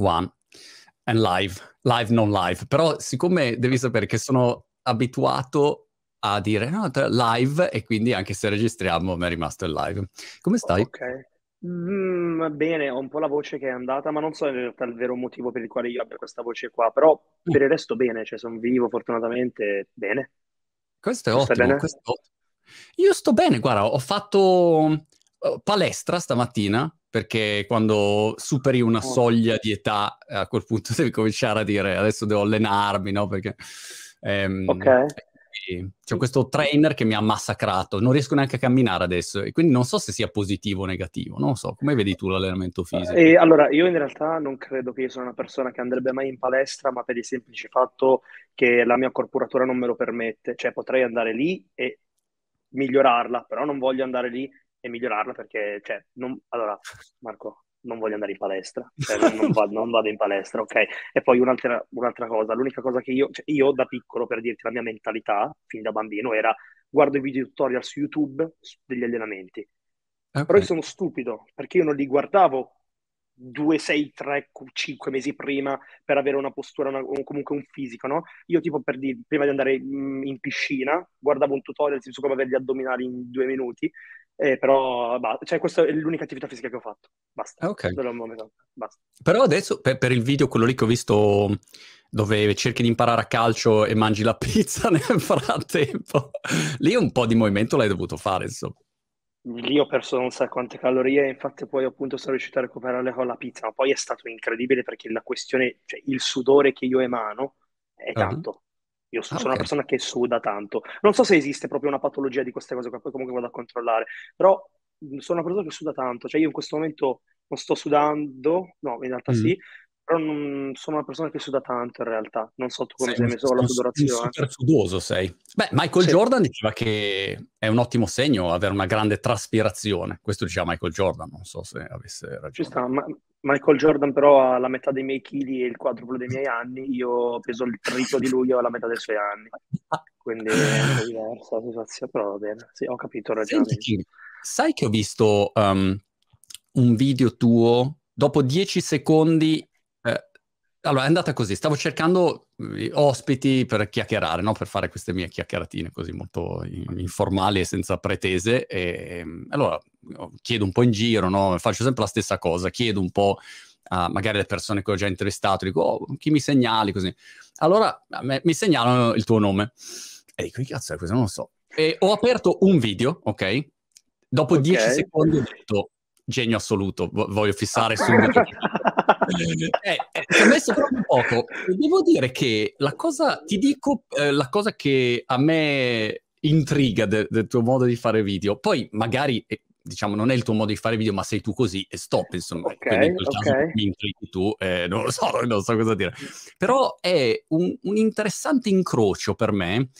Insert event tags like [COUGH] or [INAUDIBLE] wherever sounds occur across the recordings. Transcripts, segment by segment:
one, and live, live non live. Però siccome devi sapere che sono abituato a dire no, live e quindi anche se registriamo mi è rimasto il live. Come stai? Ok. Mm, bene, ho un po' la voce che è andata, ma non so in realtà il vero motivo per il quale io abbia questa voce qua, però Mm. per il resto bene, cioè sono vivo fortunatamente, bene. Questo è Tu ottimo, questo. Io sto bene, guarda, ho fatto eh, palestra stamattina perché quando superi una Oh, soglia di età, a quel punto [LAUGHS] devi cominciare a dire adesso devo allenarmi, no? Perché ehm, ok. quindi c'è questo trainer che mi ha massacrato, non riesco neanche a camminare adesso e quindi non so se sia positivo o negativo, non so, come vedi tu l'allenamento fisico? E allora, io in realtà non credo che io sia una persona che andrebbe mai in palestra, ma per il semplice fatto che la mia corporatura non me lo permette. Cioè, potrei andare lì e migliorarla, però non voglio andare lì e migliorarla perché, cioè, non... allora, Marco, non voglio andare in palestra, [LAUGHS] cioè, non, vado, non vado in palestra, ok? E poi un'altra, un'altra cosa, l'unica cosa che io, cioè, io da piccolo, per dirti la mia mentalità, fin da bambino, era guardo i video tutorial su YouTube degli allenamenti. Però io sono stupido, perché io non li guardavo due, sei, tre, cinque mesi prima per avere una postura, una- o comunque un fisico, no? Io tipo per dire, prima di andare in, in piscina, guardavo un tutorial su come avere gli addominali in due minuti, eh, però bah, cioè, questa è l'unica attività fisica che ho fatto. Basta. Ok. Quello è il momento. Basta. Però adesso per, per il video, quello lì che ho visto dove cerchi di imparare a calcio e mangi la pizza [LAUGHS] nel frattempo, lì un po' di movimento l'hai dovuto fare, insomma. Lì ho perso non so quante calorie, infatti poi appunto sono riuscito a recuperarle con la pizza, ma poi è stato incredibile perché la questione, cioè il sudore che io emano è Ah, tanto. Io ah, sono una ok. persona che suda tanto. Non so se esiste proprio una patologia di queste cose qua, poi comunque vado a controllare, però sono una persona che suda tanto, cioè io in questo momento non sto sudando, no, in realtà Mm. sì, però non sono una persona che suda tanto in realtà. Non so tu come Sei sei messo con la un sudorazione. super sudoso, sei. Beh, Michael Sì. Jordan diceva che è un ottimo segno avere una grande traspirazione. Questo diceva Michael Jordan, non so se avesse Ci ragione. sta, ma Michael Jordan però ha la metà dei miei chili e il quadruplo dei miei anni, io peso il triplo di lui e ho la metà dei suoi anni, quindi è un po' diversa la situazione, però va bene, sì, ho capito il Senti, ragionamento. King, sai che ho visto um, un video tuo dopo 10 secondi? Allora, è andata così. Stavo cercando eh, ospiti per chiacchierare, no? Per fare queste mie chiacchieratine così molto in- informali e senza pretese. E, ehm, allora oh, chiedo un po' in giro, no? Faccio sempre la stessa cosa. Chiedo un po' a magari le persone che ho già intervistato, dico, oh, chi mi segnali? Così. Allora me- mi segnalano il tuo nome. E dico, che cazzo è questo? Non lo so. E ho aperto un video, ok? Dopo Ok. 10 secondi ho detto, genio assoluto, vo- voglio fissare subito. [LAUGHS] Eh, eh, ci ho messo proprio poco. Devo dire che la cosa, ti dico, eh, la cosa che a me intriga de- del tuo modo di fare video, poi magari, eh, diciamo, non è il tuo modo di fare video, ma sei tu così e stop, insomma. Ok, Quindi in quel caso ok. mi intrighi tu, eh, non lo so, [LAUGHS] non so cosa dire. Però è un, un interessante incrocio per me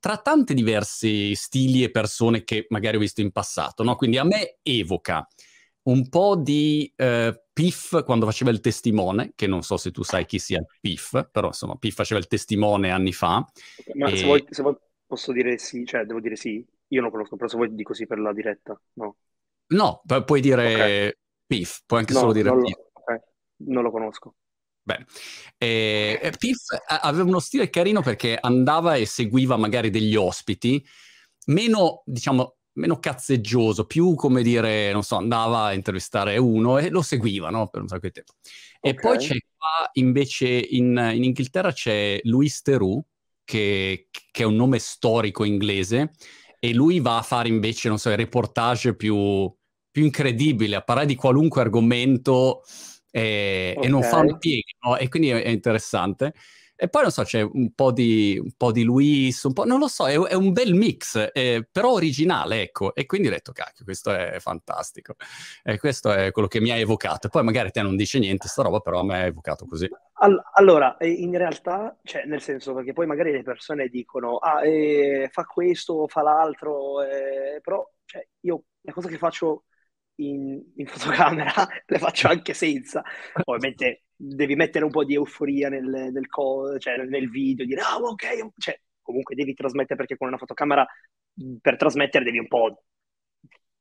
tra tanti diversi stili e persone che magari ho visto in passato, no? Quindi a me evoca un po' di eh, Piff quando faceva il testimone, che non so se tu sai chi sia Piff, però insomma Piff faceva il testimone anni fa. Ma se E- vuoi, se vuoi posso dire sì, cioè devo dire sì, io non conosco, però se vuoi dico sì per la diretta, no. No, pu- puoi dire Piff, puoi anche No, solo dire non Piff. lo, ok, non lo conosco. Bene. E, e Piff aveva uno stile carino perché andava e seguiva magari degli ospiti meno, diciamo, meno cazzeggioso, più come dire, non so, andava a intervistare uno e lo seguiva, no? Per un sacco di tempo. E Ok. poi c'è qua, invece, in, in Inghilterra c'è Louis Theroux, che, che è un nome storico inglese, e lui va a fare invece, non so, il reportage più, più incredibile, a parlare di qualunque argomento e, e non fa una piega, no? E quindi è, è interessante. E poi non so, c'è un po' di, un po' di Luis, un po', non lo so, è, è un bel mix, eh, però originale, ecco. E quindi ho detto, cacchio, questo è fantastico. E questo è quello che mi ha evocato. E poi magari te non dice niente, sta roba, però me ha evocato così. All- allora, in realtà, cioè, nel senso, perché poi magari le persone dicono, ah, eh, fa questo, fa l'altro, eh, però, cioè, io le cose che faccio in, in fotocamera [LAUGHS] le faccio anche senza. Ovviamente devi mettere un po' di euforia nel, nel co- cioè, nel video, dire, ah, ok, cioè, comunque devi trasmettere perché con una fotocamera, per trasmettere devi un po',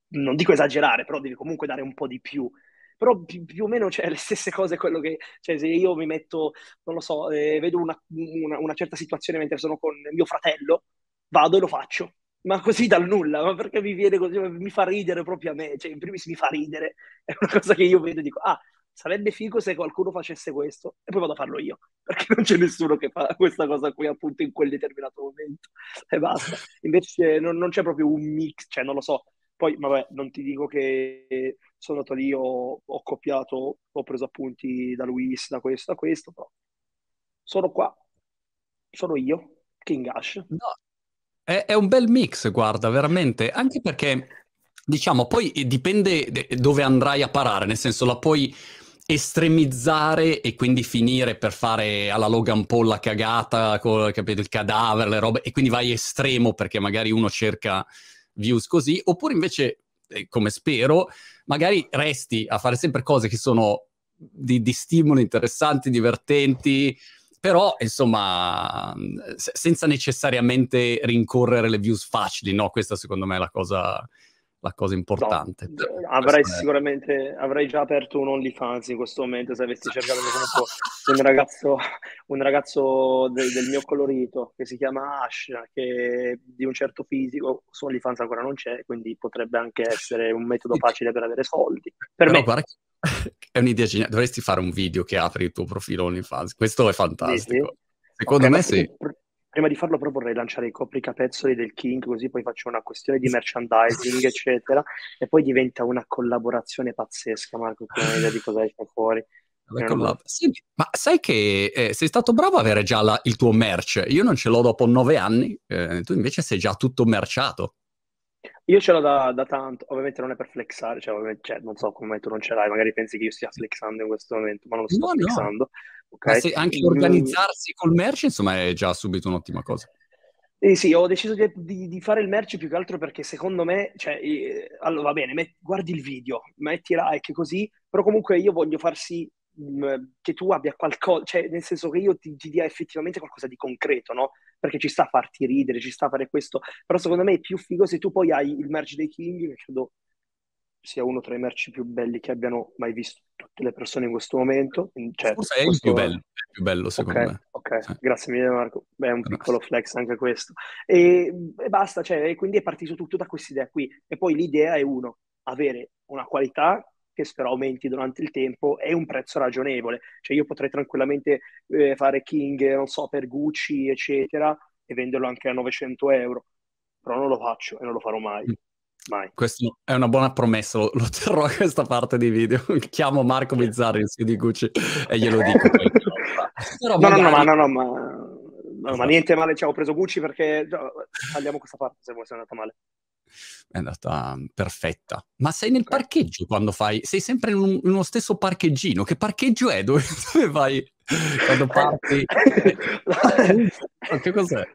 non dico esagerare, però devi comunque dare un po' di più. però più, più o meno c'è le stesse cose, quello che, cioè se io mi metto, non lo so, eh, vedo una, una, una certa situazione mentre sono con mio fratello, vado e lo faccio ma così dal nulla, ma perché mi viene così, mi fa ridere proprio a me, cioè in primis mi fa ridere, è una cosa che io vedo e dico, ah, sarebbe figo se qualcuno facesse questo e poi vado a farlo io, [LAUGHS] perché non c'è nessuno che fa questa cosa qui appunto in quel determinato momento e basta. Invece non, non c'è proprio un mix, cioè non lo so. Poi, vabbè, non ti dico che sono andato lì, ho, ho copiato, ho preso appunti da Luis, da questo, da questo, però sono qua, sono io, King Ash. No, è, è un bel mix, guarda, veramente, anche perché, diciamo, poi dipende dove andrai a parare, nel senso la puoi estremizzare e quindi finire per fare alla Logan Paul la cagata, con, capito, il cadavere, le robe, e quindi vai estremo perché magari uno cerca views così, oppure invece, eh, come spero, magari resti a fare sempre cose che sono di, di stimolo interessanti, divertenti, però insomma senza necessariamente rincorrere le views facili, no? Questa secondo me è la cosa, la cosa importante. No, avrei sicuramente avrei già aperto un OnlyFans in questo momento se avessi cercato un [LAUGHS] ragazzo, un ragazzo del, del, mio colorito che si chiama Ash, che di un certo fisico, su OnlyFans ancora non c'è, quindi potrebbe anche essere un metodo [LAUGHS] facile per avere soldi. Per Però me guarda [LAUGHS] è un'idea geniale. Dovresti fare un video che apri il tuo profilo OnlyFans. Questo è fantastico. Sì, sì. Secondo okay, me sì. Prima di farlo però vorrei lanciare i copricapezzoli del King, così poi faccio una questione di merchandising, eccetera, e poi diventa una collaborazione pazzesca, Marco, con un'idea di cosa esce fuori. Collab- sì, ma sai che eh, sei stato bravo a avere già la, il tuo merch? Io non ce l'ho dopo nove anni, eh, tu invece sei già tutto merciato. Io ce l'ho da, da tanto, ovviamente non è per flexare, cioè, cioè, non so come tu non ce l'hai, magari pensi che io stia flexando in questo momento, ma non sto no, flexando. No. Okay? anche mm. organizzarsi col merch, insomma, è già subito un'ottima cosa. Eh sì, ho deciso di, di, di, fare il merch più che altro perché secondo me, cioè, eh, allora va bene, met, guardi il video, metti like così, però comunque io voglio far sì mh, che tu abbia qualcosa, cioè nel senso che io ti, ti dia effettivamente qualcosa di concreto, no? perché ci sta a farti ridere, ci sta a fare questo, però secondo me è più figo se tu poi hai il merch dei King, che credo sia uno tra i merci più belli che abbiano mai visto tutte le persone in questo momento. Cioè, Forse è questo... il più bello, il più bello secondo okay, me. Ok, sì. grazie mille Marco. Beh, è un piccolo flex anche questo. E, e basta, cioè, e quindi è partito tutto da questa idea qui. E poi l'idea è uno, avere una qualità che spero aumenti durante il tempo, e un prezzo ragionevole. Cioè io potrei tranquillamente eh, fare King, non so, per Gucci, eccetera, e venderlo anche a 900 euro, però non lo faccio e non lo farò mai. Mm. Mai. Questa è una buona promessa, lo, lo, terrò a [LAUGHS] questa parte di video. Chiamo Marco Bizzarri in di Gucci e [LAUGHS] glielo dico. No, magari... no, no, ma, no, no, ma, no, ma niente male, cioè, ho preso Gucci perché tagliamo questa parte se vuoi, se è andata male è andata perfetta. Ma sei nel parcheggio quando fai? Sei sempre in, un, in uno stesso parcheggino. Che parcheggio è? Dove, [LAUGHS] dove vai quando parti? che cos'è?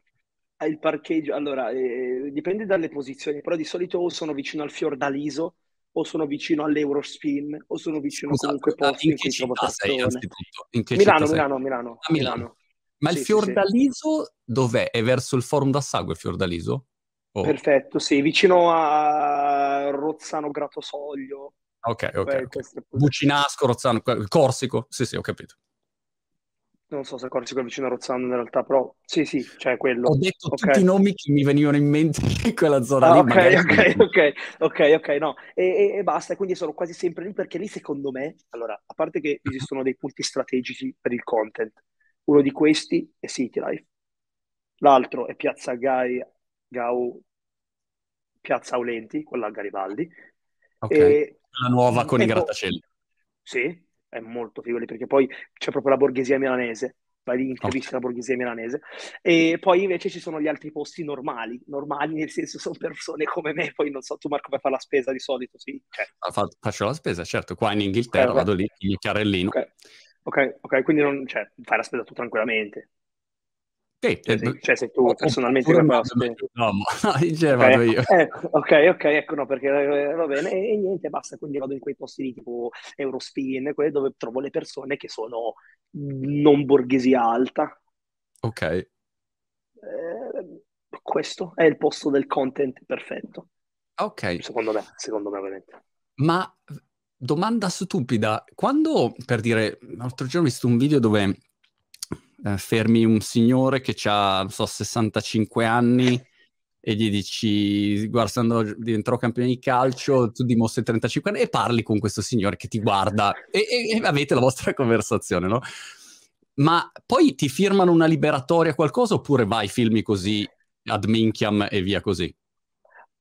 Il parcheggio, allora, eh, dipende dalle posizioni, però di solito o sono vicino al Fiordaliso o sono vicino all'Eurospin o sono vicino Scusa, comunque posti in, in cui trovo persone. Milano, Milano, Milano, ah, Milano, Milano. Ma sì, il Fiordaliso sì, sì. dov'è? È verso il Forum d'Assago il Fiordaliso? Oh. Perfetto, sì, vicino a Rozzano Gratosoglio. Ok, ok. okay. Bucinasco, Rozzano, Corsico, sì, sì, ho capito. Non so se Corsico è vicino a Rozzano in realtà, però sì, sì, cioè quello. Ho detto okay. tutti i nomi che mi venivano in mente [LAUGHS] in quella zona ah, lì. Ok, ok, [LAUGHS] ok, ok, ok, no. E, e, e, basta, quindi sono quasi sempre lì perché lì secondo me, allora, a parte che esistono dei punti strategici per il content, uno di questi è City Life, l'altro è Piazza Gaia Gau Piazza Aulenti, quella a Garibaldi. Ok, e, la nuova con i grattacieli. Sì, è molto figo lì perché poi c'è proprio la borghesia milanese, vai lì intervisti okay. la borghesia milanese e poi invece ci sono gli altri posti normali, normali nel senso sono persone come me, poi non so tu Marco vai a fare la spesa di solito, sì. Cioè. Ah, faccio la spesa, certo, qua in Inghilterra okay, vado lì, il carrellino. Ok, ok, okay quindi non, cioè, fai la spesa tu tranquillamente. Sì, cioè, se, cioè, se tu personalmente come fai No, ma [LAUGHS] cioè, okay. vado io. Ecco, ok, ok, ecco, no, perché eh, va bene, e, e, niente, basta, quindi vado in quei posti lì tipo Eurospin, dove trovo le persone che sono non borghesia alta. Ok. Eh, questo è il posto del content perfetto. Ok. Secondo me, secondo me, ovviamente. Ma domanda stupida. Quando, per dire, l'altro giorno ho visto un video dove eh, fermi un signore che ha, non so, 65 anni e gli dici, guarda, quando diventerò campione di calcio, tu dimostri 35 anni e parli con questo signore che ti guarda e, e, e avete la vostra [LAUGHS] conversazione, no? Ma poi ti firmano una liberatoria qualcosa oppure vai, filmi così ad minchiam e via così?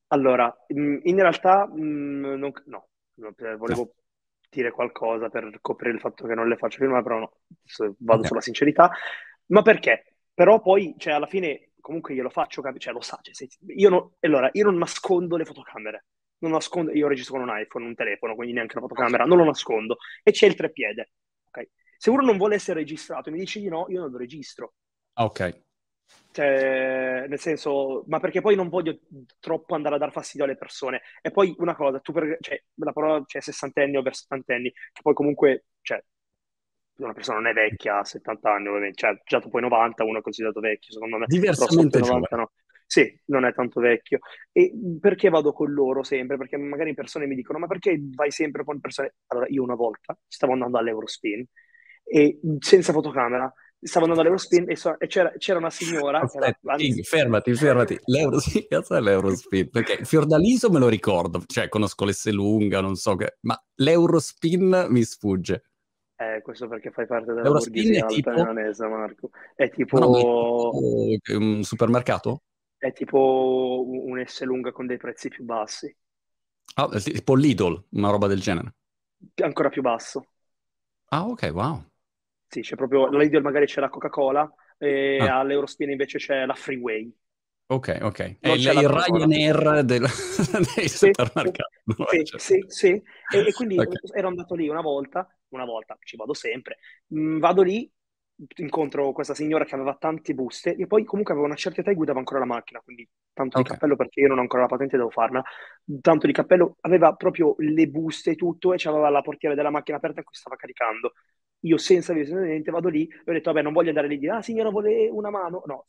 Allora, in realtà non, no, volevo no. Dire qualcosa per coprire il fatto che non le faccio firmare, però no, vado okay. sulla sincerità. Ma perché? Però poi, cioè, alla fine, comunque glielo faccio capire, cioè, lo sa. Cioè, io, no, allora, io non nascondo le fotocamere. Non nascondo, io registro con un iPhone, un telefono, quindi neanche la fotocamera, non lo nascondo. E c'è il treppiede, ok? Se uno non vuole essere registrato e mi dice di no, io non lo registro. Ok. Cioè, nel senso, ma perché poi non voglio troppo andare a dar fastidio alle persone. E poi una cosa, tu per, cioè, la parola, cioè, sessantenni o per settantenni, che poi comunque, cioè, una persona non è vecchia a 70 anni, ovviamente, cioè, già dopo i 90 uno è considerato vecchio, secondo me. Diversamente 90, no. Sì, non è tanto vecchio. E perché vado con loro sempre? Perché magari persone mi dicono, ma perché vai sempre con persone... Allora, io una volta stavo andando all'Eurospin e senza fotocamera stavo andando all'Eurospin e, so, e c'era, c'era, una signora. Aspetta, era, anzi... fermati, fermati. L'Eurospin, cazzo è l'Eurospin? Perché Fiordaliso me lo ricordo, cioè conosco l'Esselunga, non so che, ma l'Eurospin mi sfugge. Eh, questo perché fai parte della borghesia tipo... milanese, Marco. È tipo... No, è tipo un supermercato? È tipo un Esselunga con dei prezzi più bassi. Ah, tipo Lidl, una roba del genere. Ancora più basso. Ah, ok, wow. Sì, c'è proprio, all'Idol magari c'è la Coca-Cola e ah. all'Eurospin invece c'è la Freeway. Ok, ok. È il, il Ryanair del, [LAUGHS] dei sì, supermercati. Sì, cioè. sì, sì. E, e quindi okay. ero andato lì una volta, una volta, ci vado sempre, mm, vado lì, incontro questa signora che aveva tante buste e poi comunque aveva una certa età e guidava ancora la macchina, quindi tanto okay. di cappello perché io non ho ancora la patente devo farla, tanto di cappello, aveva proprio le buste e tutto e aveva la portiera della macchina aperta in cui stava caricando io senza visione niente vado lì e ho detto vabbè non voglio andare lì. E dire ah signora vuole una mano. No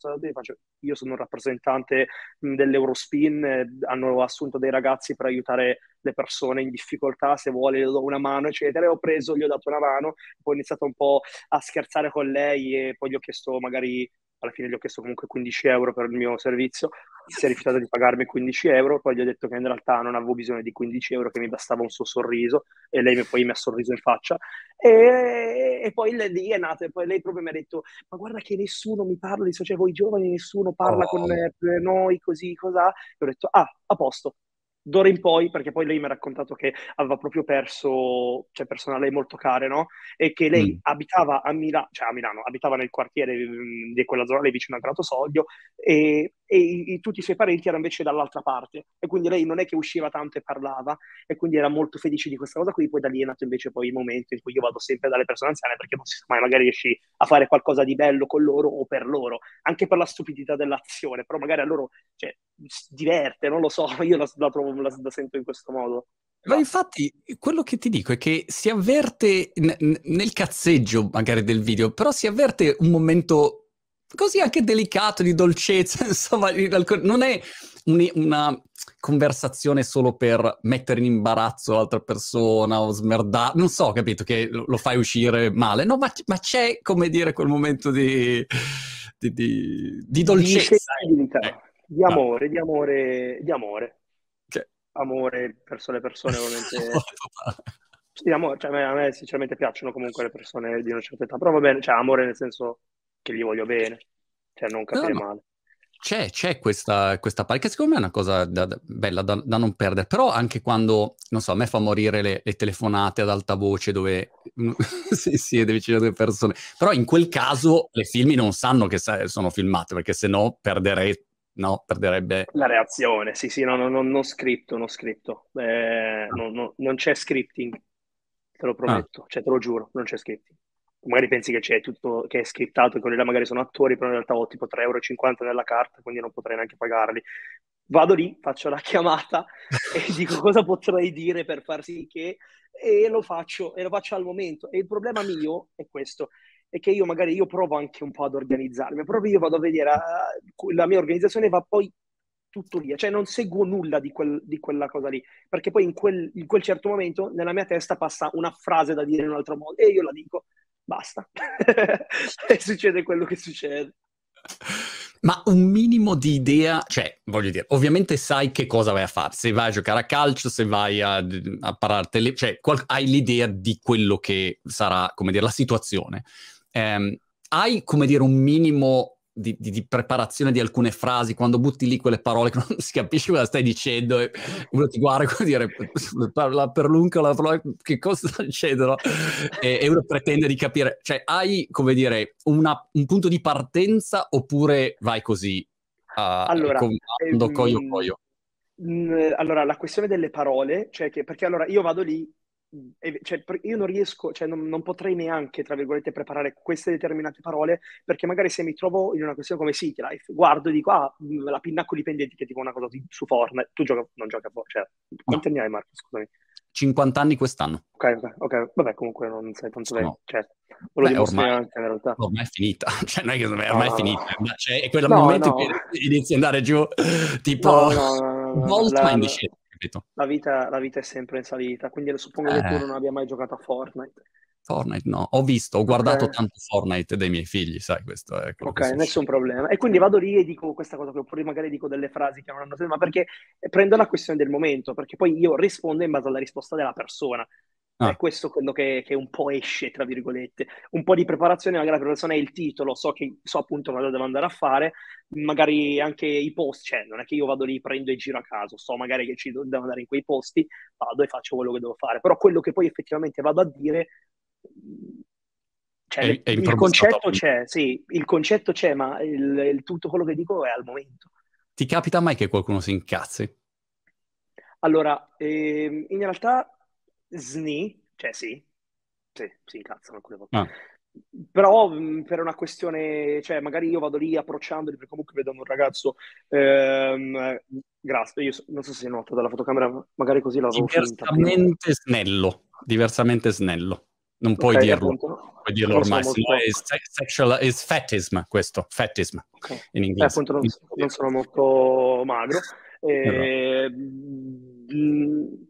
io sono un rappresentante dell'Eurospin eh, hanno assunto dei ragazzi per aiutare le persone in difficoltà se vuole le do una mano eccetera e ho preso gli ho dato una mano poi ho iniziato un po' a scherzare con lei e poi gli ho chiesto magari alla fine gli ho chiesto comunque 15 euro per il mio servizio, si è rifiutato di pagarmi 15 euro, poi gli ho detto che in realtà non avevo bisogno di 15 euro, che mi bastava un suo sorriso e lei poi mi ha sorriso in faccia e, e poi lì è nata e poi lei proprio mi ha detto ma guarda che nessuno mi parla di cioè voi giovani, nessuno parla oh. con noi così, cos'ha? E ho detto ah, a posto, d'ora in poi, perché poi lei mi ha raccontato che aveva proprio perso, cioè personale molto care, no? E che lei mm. abitava a Milano, cioè a Milano, abitava nel quartiere mm, di quella zona lì vicino a Grato Soglio e, e, e, tutti i suoi parenti erano invece dall'altra parte. E quindi lei non è che usciva tanto e parlava e quindi era molto felice di questa cosa qui, poi da lì è nato invece poi il momento in cui io vado sempre dalle persone anziane perché non si sa mai, magari riesci a fare qualcosa di bello con loro o per loro, anche per la stupidità dell'azione, però magari a loro cioè, diverte, non lo so, [LAUGHS] io la, la trovo la, la sento in questo modo. Ma infatti, quello che ti dico è che si avverte n- nel cazzeggio magari del video, però si avverte un momento così anche delicato, di dolcezza, [LAUGHS] insomma, non è un, una conversazione solo per mettere in imbarazzo l'altra persona o smerdare, non so, capito, che lo fai uscire male, no, ma, ma c'è, come dire, quel momento di, di, di, di dolcezza. Di, eh. di amore, ah. di amore, di amore amore verso le persone ovviamente... [LAUGHS] sì, amore, cioè, a me sinceramente piacciono comunque le persone di una certa età, però va bene, cioè amore nel senso che gli voglio bene, cioè non capire no, no. male. C'è, c'è questa, questa parte che secondo me è una cosa da, da, bella da, da, non perdere, però anche quando, non so, a me fa morire le, le telefonate ad alta voce dove [LAUGHS] si siede vicino a due persone, però in quel caso le film non sanno che sono filmate perché sennò perderei no? Perderebbe... La reazione, sì, sì, no, no, no non scritto, non scritto. Eh, no, no, non c'è scripting, te lo prometto, ah. cioè te lo giuro, non c'è scripting. Magari pensi che c'è tutto, che è scriptato, e quelli là magari sono attori, però in realtà ho tipo 3,50 euro nella carta, quindi non potrei neanche pagarli. Vado lì, faccio la [LAUGHS] chiamata e dico cosa potrei dire per far sì che... E lo faccio, e lo faccio al momento. E il problema mio è questo, è che io magari io provo anche un po' ad organizzarmi, proprio io vado a vedere, uh, la mia organizzazione va poi tutto lì, cioè non seguo nulla di, quel, di quella cosa lì, perché poi in quel, in quel, certo momento nella mia testa passa una frase da dire in un altro modo e io la dico, basta, [LAUGHS] e succede quello che succede. Ma un minimo di idea, cioè, voglio dire, ovviamente sai che cosa vai a fare. Se vai a giocare a calcio, se vai a, a pararti, cioè, qual- hai l'idea di quello che sarà, come dire, la situazione. Eh, hai, come dire, un minimo di, di, di, preparazione di alcune frasi, quando butti lì quelle parole che non si capisce cosa stai dicendo e uno ti guarda come dire la perlunca, la parola, che cosa sta dicendo? E, e, uno pretende di capire, cioè hai, come dire, una, un punto di partenza oppure vai così? Uh, allora, comando, ehm, coio, coio. allora, la questione delle parole, cioè che, perché allora io vado lì cioè, io non riesco, cioè non, non, potrei neanche, tra virgolette, preparare queste determinate parole, perché magari se mi trovo in una questione come City Life, guardo e dico, ah, la pinnacolo dipendenti che è tipo una cosa su Fortnite, tu gioca, non giochi a cioè, quanti anni hai Marco, scusami? 50 anni quest'anno. Ok, ok, ok, vabbè, comunque non sei tanto vecchio, cioè, lo Beh, ormai, anche in realtà. Ormai è finita, [LAUGHS] cioè non è che ormai no, è finita, no. cioè, è quel no, momento no. che inizi ad andare giù, [LAUGHS] tipo, no, no, no, no, volta la, in discesa capito? La vita, la vita, è sempre in salita, quindi suppongo eh. che tu eh. non abbia mai giocato a Fortnite. Fortnite no, ho visto, ho guardato okay. tanto Fortnite dei miei figli, sai, questo è Ok, nessun problema. E quindi vado lì e dico questa cosa, oppure magari dico delle frasi che non hanno senso, ma perché prendo la questione del momento, perché poi io rispondo in base alla risposta della persona. Ah. È questo quello che, che, un po' esce, tra virgolette. Un po' di preparazione, magari la preparazione è il titolo, so, che, so appunto cosa devo andare a fare, magari anche i post, cioè non è che io vado lì, prendo e giro a caso, so magari che ci devo andare in quei posti, vado e faccio quello che devo fare. Però quello che poi effettivamente vado a dire... Cioè, è, è il concetto c'è, sì, il concetto c'è, ma il, il, tutto quello che dico è al momento. Ti capita mai che qualcuno si incazzi? Allora, ehm, in realtà sni, cioè sì, sì, si incazzano alcune volte. Ah. Però mh, per una questione, cioè magari io vado lì approcciandoli perché comunque vedo un ragazzo, ehm, grazie, io non so se si nota dalla fotocamera, magari così l'avevo Diversamente snello, diversamente snello. Non puoi okay, dirlo, appunto, puoi dirlo ormai, molto... no, è sexual, is fetism questo, fetism okay. in inglese. Eh, appunto non, non sono molto magro. Eh,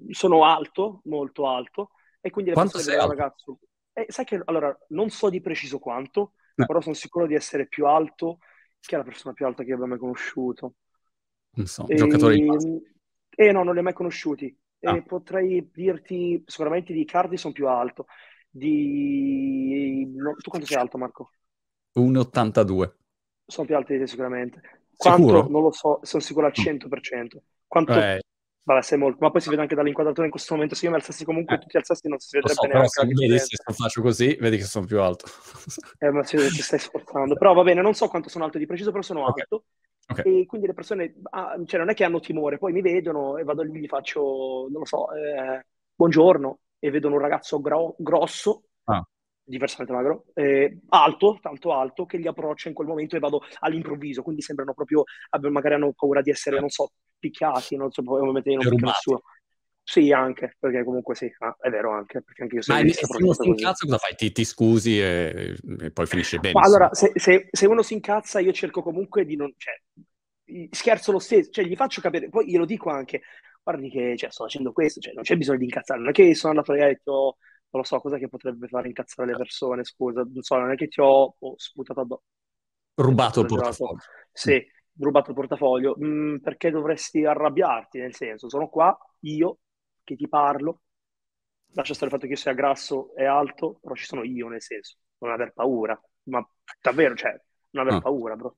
sono alto, molto alto, e quindi le Quanto persone vedono ragazzo. Eh, sai che allora non so di preciso quanto, no. però sono sicuro di essere più alto che la persona più alta che abbia mai conosciuto. Non so, e... giocatori di Eh no, non li ho mai conosciuti. Ah. E potrei dirti, sicuramente di Cardi sono più alto. Di... No, tu quanto sei alto, Marco? 1,82. Sono più alto di te sicuramente. Quanto? Sicuro? Non lo so, sono sicuro al 100%. Mm. Quanto... Eh, Vabbè, sei molto, ma poi si vede anche dall'inquadratura in questo momento. Se io mi alzassi comunque, eh. tutti alzassi, non si vedrebbe so, neanche. Se vedi, se faccio così, vedi che sono più alto. [LAUGHS] eh, ma si vede che stai sforzando. Però va bene, non so quanto sono alto di preciso, però sono okay. alto. Okay. E quindi le persone, ah, cioè non è che hanno timore, poi mi vedono e vado lì, gli faccio, non lo so, eh, buongiorno, e vedono un ragazzo gro- grosso, ah. diversamente magro, eh, alto, tanto alto, che li approccio in quel momento e vado all'improvviso, quindi sembrano proprio, magari hanno paura di essere, non so, picchiati, non so, ovviamente io non picchio nessuno. Sì, anche, perché comunque sì, ah, è vero anche, perché anche io sono... Ma se uno si incazza cosa fai? Ti, ti scusi e, e, poi finisce bene. Ma allora, se, se, se, uno si incazza io cerco comunque di non... Cioè, scherzo lo stesso, cioè gli faccio capire, poi glielo dico anche, guardi che cioè, sto facendo questo, cioè, non c'è bisogno di incazzare, non è che sono andato e ho detto, non lo so, cosa che potrebbe fare incazzare le persone, scusa, non so, non è che ti ho oh, sputato addosso. Rubato il portafoglio. Sì, rubato il portafoglio, mm, perché dovresti arrabbiarti? Nel senso, sono qua, io, che ti parlo, lascia stare il fatto che io sia grasso e alto, però ci sono io, nel senso, non aver paura, ma davvero, cioè, non aver ah. paura, bro.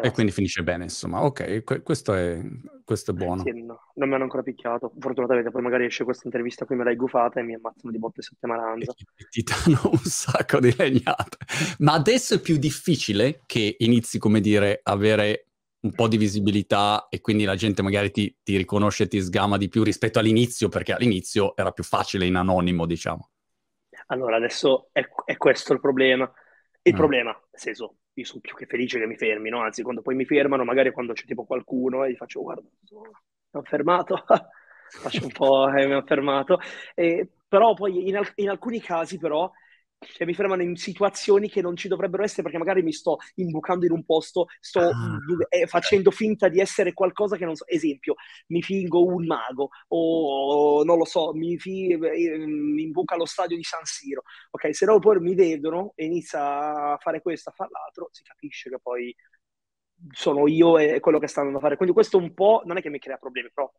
E quindi finisce bene, insomma. Ok, que- questo, è, questo, è, buono. Sì, no, non mi hanno ancora picchiato. Fortunatamente poi magari esce questa intervista qui, me l'hai gufata e mi ammazzano di botte sette maranza. [LAUGHS] E ti danno un sacco di legnate. Ma adesso è più difficile che inizi, come dire, avere un po' di visibilità e quindi la gente magari ti, ti riconosce e ti sgama di più rispetto all'inizio, perché all'inizio era più facile in anonimo, diciamo. Allora, adesso è, è questo il problema. Il mm. problema, nel senso, io sono più che felice che mi fermino, anzi, quando poi mi fermano, magari quando c'è tipo qualcuno e gli faccio, guarda, mi ho fermato, [LAUGHS] faccio un po', eh, mi ho fermato. E, però poi in, in, alcuni casi, però, cioè mi fermano in situazioni che non ci dovrebbero essere perché magari mi sto imbucando in un posto, sto ah, eh, facendo finta di essere qualcosa che non so. Esempio, mi fingo un mago o non lo so, mi, fi, eh, mi imbuca allo stadio di San Siro. Ok, se no poi mi vedono e inizia a fare questo, a fare l'altro, si capisce che poi sono io e quello che stanno a fare. Quindi questo un po' non è che mi crea problemi, però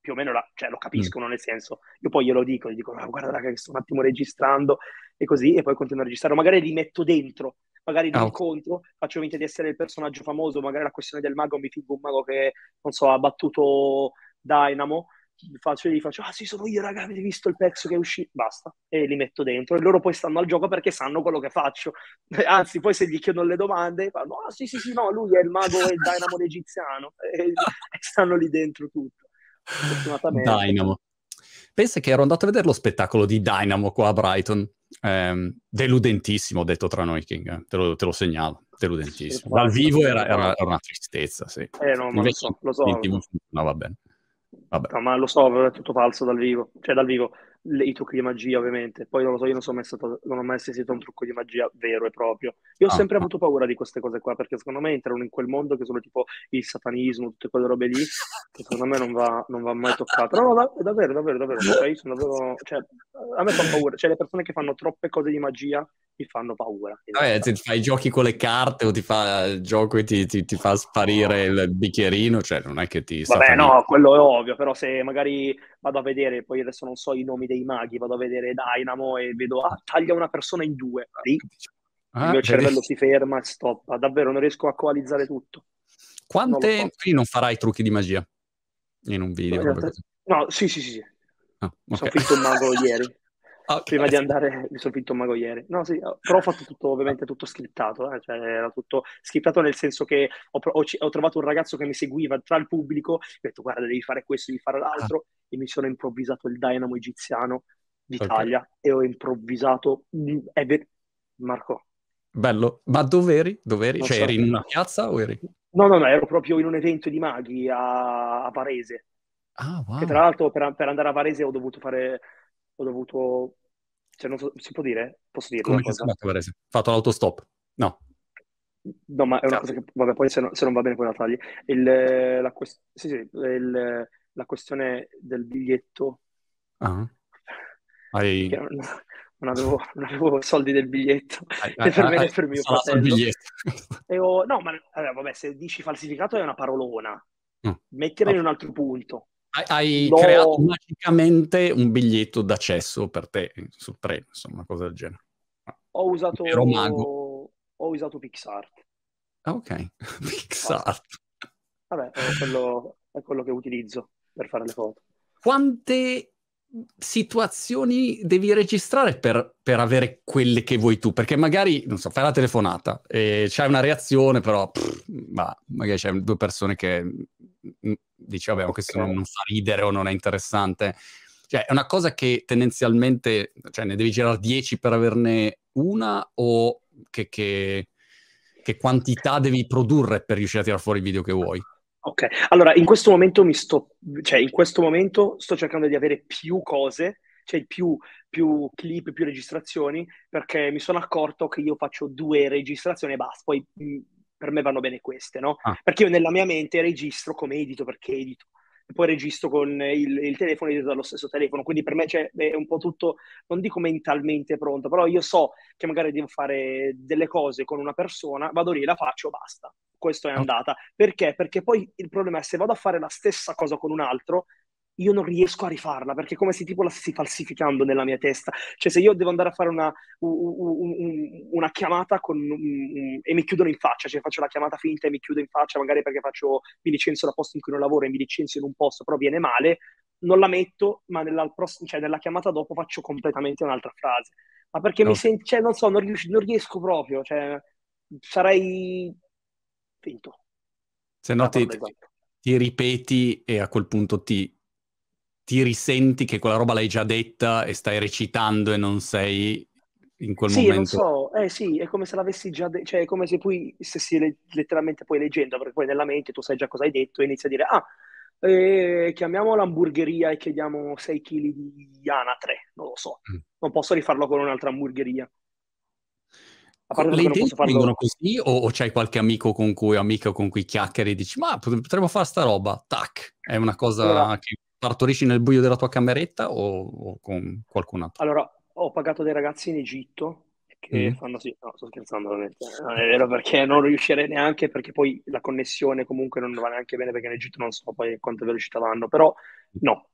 più o meno la, cioè, lo capiscono, mm. nel senso, io poi glielo dico, gli dico, ah, guarda raga, che sto un attimo registrando e così, e poi continuo a registrare, magari li metto dentro, magari li oh. incontro, faccio finta di essere il personaggio famoso, magari la questione del mago, mi figo un mago che, non so, ha battuto Dynamo, faccio, gli faccio, ah sì, sono io, raga, avete visto il pezzo che è uscito? Basta, e li metto dentro. E loro poi stanno al gioco perché sanno quello che faccio. [LAUGHS] Anzi, poi se gli chiedono le domande, fanno, ah sì, sì, sì, no, lui è il mago e il [LAUGHS] Dynamo egiziano. E, e stanno lì dentro tutto. Dynamo. Pensa che ero andato a vedere lo spettacolo di Dynamo qua a Brighton. Eh, deludentissimo, detto tra noi, King. Te lo, te lo segnalo, deludentissimo. Dal vivo era, era, era, una tristezza, sì. Eh no, ma lo so, lo so. No, va bene. Vabbè. No, ma lo so, è tutto falso dal vivo. Cioè, dal vivo le, i trucchi di magia, ovviamente. Poi non lo so, io non, so mai stato, non ho mai sentito un trucco di magia vero e proprio. Io ho ah, sempre ah. avuto paura di queste cose qua, perché secondo me entrano in quel mondo che sono tipo il satanismo, tutte quelle robe lì, che secondo me non va, non va mai toccato. No, no, davvero, davvero, davvero. Cioè, davvero cioè, a me fa paura. Cioè, le persone che fanno troppe cose di magia mi fanno paura. Vabbè, ti fai i giochi con le carte o ti fa il gioco e ti, ti, ti fa sparire il bicchierino, cioè non è che ti... Vabbè, no, quello è ovvio, però se magari vado a vedere, poi adesso non so i nomi dei maghi, vado a vedere Dynamo e vedo, ah, taglia una persona in due, lì ah, il mio cervello si ferma e stoppa, davvero non riesco a coalizzare tutto. Quante... Non qui non farai trucchi di magia in un video? No, sì, sì, sì. sì. Ah, okay. Sono finto un mago [LAUGHS] ieri. Okay. Prima di andare mi sono finto un mago ieri. No, sì, però ho fatto tutto, ovviamente tutto scriptato, eh? cioè era tutto scriptato nel senso che ho, ho, ho, trovato un ragazzo che mi seguiva tra il pubblico, ho detto guarda devi fare questo, devi fare l'altro, ah. e mi sono improvvisato il Dynamo egiziano d'Italia okay. e ho improvvisato... È ver- Marco. Bello, ma dove eri? Dove eri? Cioè so. eri in una piazza o eri? No, no, no, ero proprio in un evento di maghi a, a Varese. Ah, wow. Che tra l'altro per, per andare a Varese ho dovuto fare ho dovuto cioè, non so, si può dire? Posso dirlo? Come cosa? Fatto, fatto l'autostop? No. No, ma è una cosa che, vabbè, poi se, no, se non va bene poi la tagli. Il, la, quest- sì, sì, il, la questione del biglietto. Uh-huh. [LAUGHS] Hai... Non, non, avevo, non, avevo, soldi del biglietto hai, [LAUGHS] hai, per me e per mio fratello. E ho, no, ma vabbè, se dici falsificato è una parolona. Mm. Mettere in un altro punto. Hai no. creato magicamente un biglietto d'accesso per te sul treno, insomma, una cosa del genere. Ho usato, ho usato PixArt. Ah, ok, [LAUGHS] PixArt. Vabbè, è quello, è quello che utilizzo per fare le foto. Quante situazioni devi registrare per, per, avere quelle che vuoi tu? Perché magari, non so, fai la telefonata e c'hai una reazione, però pff, ma magari c'è due persone che dici, vabbè, questo okay. non, non, fa ridere o non è interessante. Cioè, è una cosa che tendenzialmente, cioè, ne devi girare 10 per averne una o che, che, che quantità devi produrre per riuscire a tirare fuori il video che vuoi? Ok, allora in questo momento mi sto, cioè in questo momento sto cercando di avere più cose, cioè più, più clip, più registrazioni, perché mi sono accorto che io faccio due registrazioni e basta, poi per me vanno bene queste, no? Ah. Perché io nella mia mente registro come edito, perché edito poi registro con il, il telefono edito dallo stesso telefono, quindi per me cioè, è un po' tutto, non dico mentalmente pronto, però io so che magari devo fare delle cose con una persona, vado lì, la faccio, basta, questo è andata. Perché? Perché poi il problema è se vado a fare la stessa cosa con un altro, io non riesco a rifarla perché è come se tipo la stessi falsificando nella mia testa. Cioè, se io devo andare a fare una, un, una chiamata con, um, e mi chiudono in faccia, cioè faccio la chiamata finta e mi chiudo in faccia, magari perché faccio, mi licenzio da posto in cui non lavoro e mi licenzio in un posto, però viene male, non la metto, ma nella, cioè, nella chiamata dopo faccio completamente un'altra frase. Ma perché no. mi sento, cioè, non so, non, ries- non riesco proprio, cioè, sarei finto. Se no ti, ti ripeti e a quel punto ti ti risenti che quella roba l'hai già detta e stai recitando e non sei in quel sì, momento. Sì, non so, eh sì, è come se l'avessi già detto, cioè è come se poi stessi le- letteralmente poi leggendo, perché poi nella mente tu sai già cosa hai detto e inizi a dire, ah, eh, chiamiamo l'hamburgeria e chiediamo 6 kg di anatre, non lo so, mm. non posso rifarlo con un'altra hamburgeria. le idee vengono così o, o c'hai qualche amico con cui, amica con cui chiacchieri e dici ma potremmo fare sta roba, tac, è una cosa allora, che partorisci nel buio della tua cameretta o, o, con qualcun altro? Allora, ho pagato dei ragazzi in Egitto che mm. fanno sì, no, sto scherzando ovviamente, non è vero perché non riuscirei neanche perché poi la connessione comunque non va neanche bene perché in Egitto non so poi quanta velocità vanno, però no.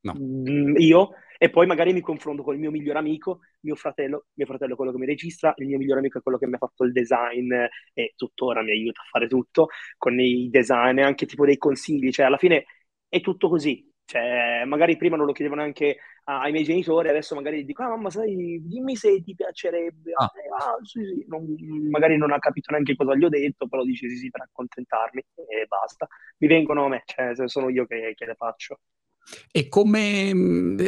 no. Mm, io e poi magari mi confronto con il mio migliore amico, mio fratello, mio fratello è quello che mi registra, il mio migliore amico è quello che mi ha fatto il design e tuttora mi aiuta a fare tutto con i design e anche tipo dei consigli, cioè alla fine è tutto così, cioè, magari prima non lo chiedevo neanche ai miei genitori, adesso magari dico, ah mamma, sai, dimmi se ti piacerebbe. Ah. Eh, ah, sì, sì. Non, magari non ha capito neanche cosa gli ho detto, però dice sì, sì, per accontentarmi e basta. Mi vengono a me, cioè sono io che, che le faccio. E come,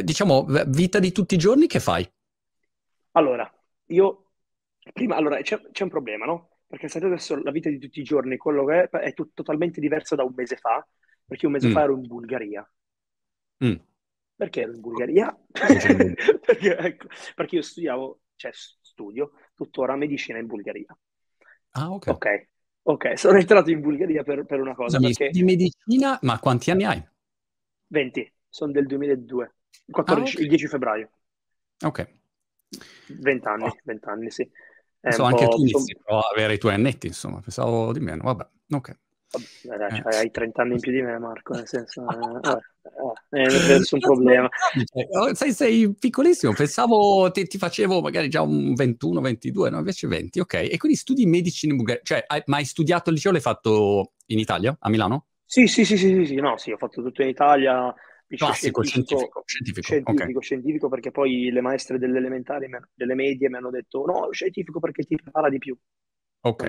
diciamo, vita di tutti i giorni che fai? Allora, io prima, allora c'è, c'è un problema, no? Perché se adesso la vita di tutti i giorni, quello che è, è t- totalmente diverso da un mese fa, perché un mese mm. fa ero in Bulgaria. Mm. Perché ero in Bulgaria? [LAUGHS] perché, ecco, perché io studiavo, cioè studio tuttora medicina in Bulgaria. Ah, ok. Ok, ok, sono entrato in Bulgaria per, per una cosa. Scusami, perché... di medicina, ma quanti anni hai? 20, sono del 2002, 14, ah, okay. il 10 febbraio. Ok. 20 anni, oh. 20 anni, sì. È anche tu inizi a avere i tuoi annetti, insomma, pensavo di meno, vabbè, ok. Vabbè, cioè, hai 30 anni in più di me, Marco, nel senso, [LAUGHS] eh, eh, nessun problema. Oh, sei, sei piccolissimo, pensavo ti, ti, facevo magari già un 21, 22, no, invece 20, ok. E quindi studi medicina in Bulgaria, cioè, hai, ma hai studiato il liceo, l'hai fatto in Italia, a Milano? Sì, sì, sì, sì, sì, no, sì, ho fatto tutto in Italia. Classico, scientifico, scientifico, scientifico, okay. scientifico, perché poi le maestre delle elementari, delle medie mi hanno detto no, scientifico perché ti prepara di più. Ok.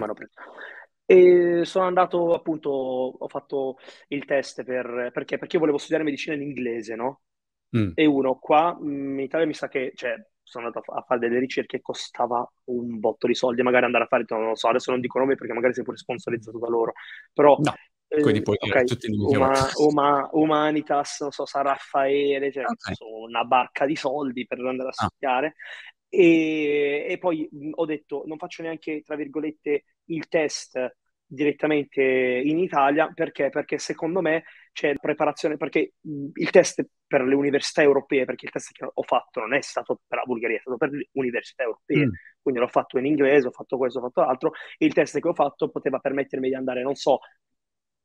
E sono andato appunto, ho fatto il test per, perché? Perché volevo studiare medicina in inglese, no? Mm. E uno, qua in Italia mi sa che, cioè, sono andato a, fare delle ricerche, costava un botto di soldi, magari andare a fare, non lo so, adesso non dico nomi perché magari sei pure sponsorizzato da loro, però no. Quindi puoi eh, okay. tutti Uma, Uma, Humanitas, non so, San Raffaele, cioè okay. una barca di soldi per andare a ah. studiare. Ah. E, e, poi ho detto, non faccio neanche, tra virgolette, il test direttamente in Italia, perché? Perché secondo me c'è preparazione, perché il test per le università europee, perché il test che ho fatto non è stato per la Bulgaria, è stato per le università europee, mm. quindi l'ho fatto in inglese, ho fatto questo, ho fatto l'altro, e il test che ho fatto poteva permettermi di andare, non so,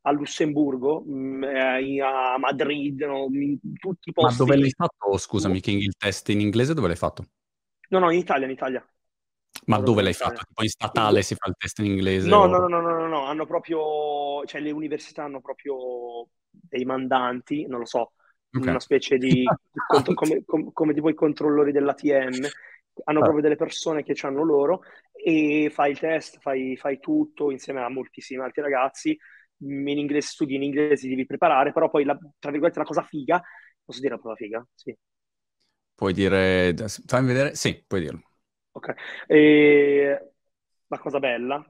a Lussemburgo, eh, a Madrid, no? in tutti i posti. Ma dove l'hai fatto, scusami, King, il test in inglese dove l'hai fatto? No, no, in Italia, in Italia. Ma dove l'hai fatto? Tipo in statale si fa il test in inglese? No, no, no, no, no, no, hanno proprio, cioè le università hanno proprio dei mandanti, non lo so, una specie di, [LAUGHS] come, tipo i controllori dell'ATM, hanno ah. proprio delle persone che hanno loro e fai il test, fai, fai tutto insieme a moltissimi altri ragazzi, in inglese studi in inglese, ti devi preparare, però poi la, tra virgolette la cosa figa, posso dire la cosa figa? Sì. Puoi dire, fammi vedere, sì, puoi dirlo. Ok, e la cosa bella,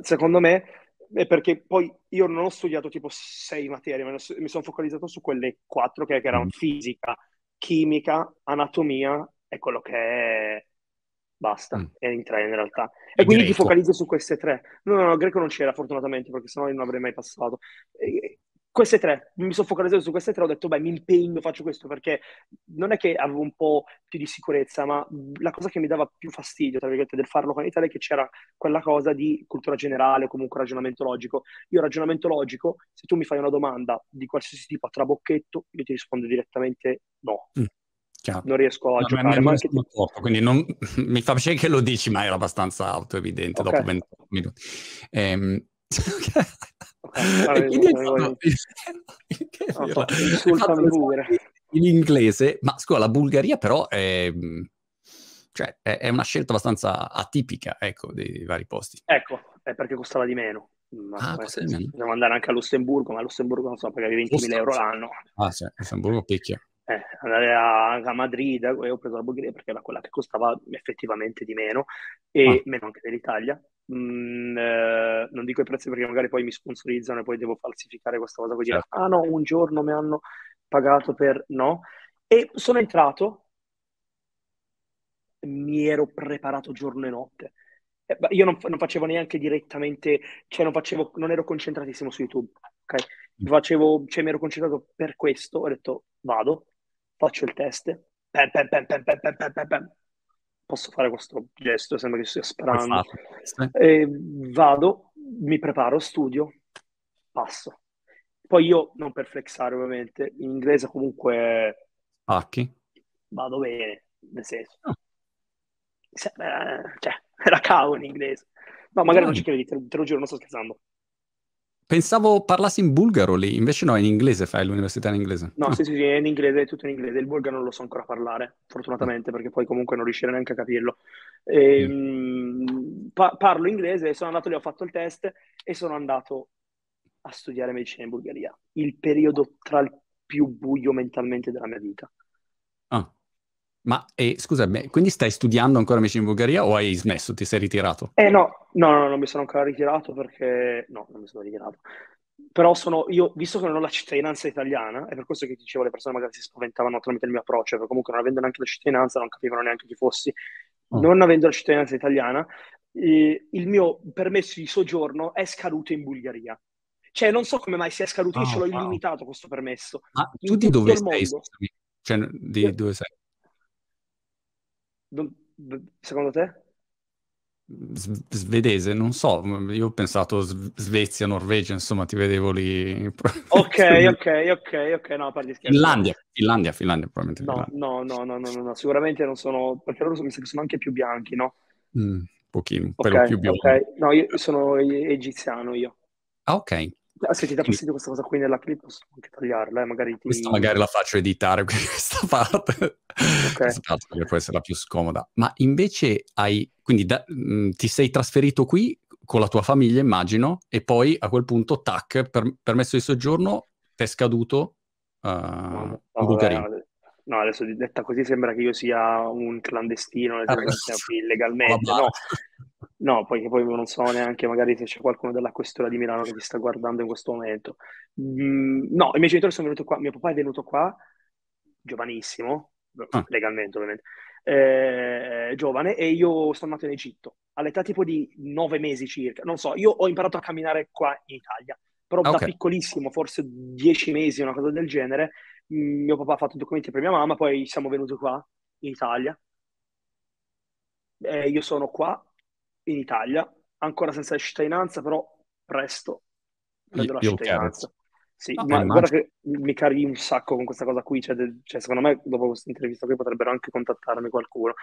secondo me, è perché poi io non ho studiato tipo sei materie, ma mi sono focalizzato su quelle quattro che, che erano mm. fisica, chimica, anatomia e quello che è basta, mm. è in tre in realtà. E, e quindi greco. ti focalizzi su queste tre. No, no, no, greco non c'era fortunatamente perché sennò io non avrei mai passato. E, queste tre, mi sono focalizzato su queste tre, ho detto, beh, mi impegno, faccio questo, perché non è che avevo un po' più di sicurezza, ma la cosa che mi dava più fastidio, tra virgolette, del farlo con l'Italia è che c'era quella cosa di cultura generale o comunque ragionamento logico. Io ragionamento logico, se tu mi fai una domanda di qualsiasi tipo a trabocchetto, io ti rispondo direttamente no. Mm. Chiaro. Non riesco a no, giocare. Ma anche... Corto, quindi non... [LAUGHS] mi fa piacere che lo dici, ma era abbastanza autoevidente okay. dopo 20 minuti. Ehm, [LAUGHS] in inglese, ma scusa, la Bulgaria però è, cioè, è, è, una scelta abbastanza atipica, ecco, dei vari posti. Ecco, è perché costava di meno. Ah. Dobbiamo andare anche a Lussemburgo, ma a Lussemburgo non so, pagavi 20.000 euro l'anno. Ah, sì, Lussemburgo picchia. Eh, andare a, a Madrid, e ho preso la Bulgaria perché era quella che costava effettivamente di meno e ah. meno anche dell'Italia Mm, eh, non dico i prezzi perché magari poi mi sponsorizzano e poi devo falsificare questa cosa, poi dire certo. ah no, un giorno mi hanno pagato per no. E sono entrato mi ero preparato giorno e notte. Eh, io non, non, facevo neanche direttamente, cioè non, facevo, non ero concentratissimo su YouTube, ok? Facevo, cioè mi ero concentrato per questo, ho detto vado, faccio il test, pam, pam, pam, posso fare questo gesto, sembra che stia sparando. E vado, mi preparo, studio, passo. Poi io, non per flexare ovviamente, in inglese comunque... Pacchi? Vado bene, nel senso. Oh. Cioè, [LAUGHS] era cavo in inglese. No, magari non ci credi, te, te lo giuro, non sto scherzando. Pensavo parlassi in bulgaro lì, invece no, in inglese fai l'università in inglese. No, ah. sì, sì, sì, è in inglese, è tutto in inglese. Il bulgaro non lo so ancora parlare, fortunatamente, perché poi comunque non riuscirei neanche a capirlo. E, mm. mh, pa- parlo inglese, sono andato lì, ho fatto il test e sono andato a studiare medicina in Bulgaria. Il periodo tra il più buio mentalmente della mia vita. Ah. Ma eh, scusa, quindi stai studiando ancora medicina in Bulgaria o hai smesso, ti sei ritirato? Eh no, no, no, non mi sono ancora ritirato perché... No, non mi sono ritirato. Però sono io, visto che non ho la cittadinanza italiana, è per questo che dicevo le persone magari si spaventavano tramite il mio approccio, perché comunque non avendo neanche la cittadinanza non capivano neanche chi fossi. Oh. Non avendo la cittadinanza italiana, eh, il mio permesso di soggiorno è scaduto in Bulgaria. Cioè, non so come mai sia scaduto, oh, io ce l'ho wow. illimitato questo permesso. Ma tu di dove sei? Cioè, di dove sei? Secondo te? Svedese, non so, io ho pensato Svezia, Norvegia, insomma, ti vedevo lì. [LAUGHS] Ok, ok, ok, ok, no, parli scherzo. Finlandia, Finlandia, Finlandia, probabilmente. No, no, no, no, no, no, sicuramente non sono, perché loro mi sa che sono anche più bianchi, no? Mm, pochino, un okay, più biondo. Ok, no, io sono egiziano io. Ah, ok. Ah, se ti dà fastidio questa cosa qui nella clip, posso anche tagliarla, eh, magari ti... Questa magari la faccio editare, [LAUGHS] questa parte. Okay. Che può essere la più scomoda. Ma invece hai... Quindi da, mh, mm, ti sei trasferito qui con la tua famiglia, immagino, e poi a quel punto, tac, per, permesso di soggiorno, ti è scaduto uh, no, in Bulgaria. No, adesso detta così sembra che io sia un clandestino, sia qui illegalmente. No, [LAUGHS] No, poi, poi non so neanche magari se c'è qualcuno della questura di Milano che ti sta guardando in questo momento. Mm, no, i miei genitori sono venuti qua, mio papà è venuto qua giovanissimo, ah. legalmente ovviamente, eh, giovane, e io sono nato in Egitto, all'età tipo di nove mesi circa. Non so, io ho imparato a camminare qua in Italia, però okay. da piccolissimo, forse dieci mesi, una cosa del genere, mm, mio papà ha fatto i documenti per mia mamma, poi siamo venuti qua in Italia. Eh, io sono qua in Italia, ancora senza cittadinanza, però presto prendo la cittadinanza. Sì, no, ma guarda che mi carichi un sacco con questa cosa qui, cioè, de- cioè, secondo me dopo questa intervista qui potrebbero anche contattarmi qualcuno.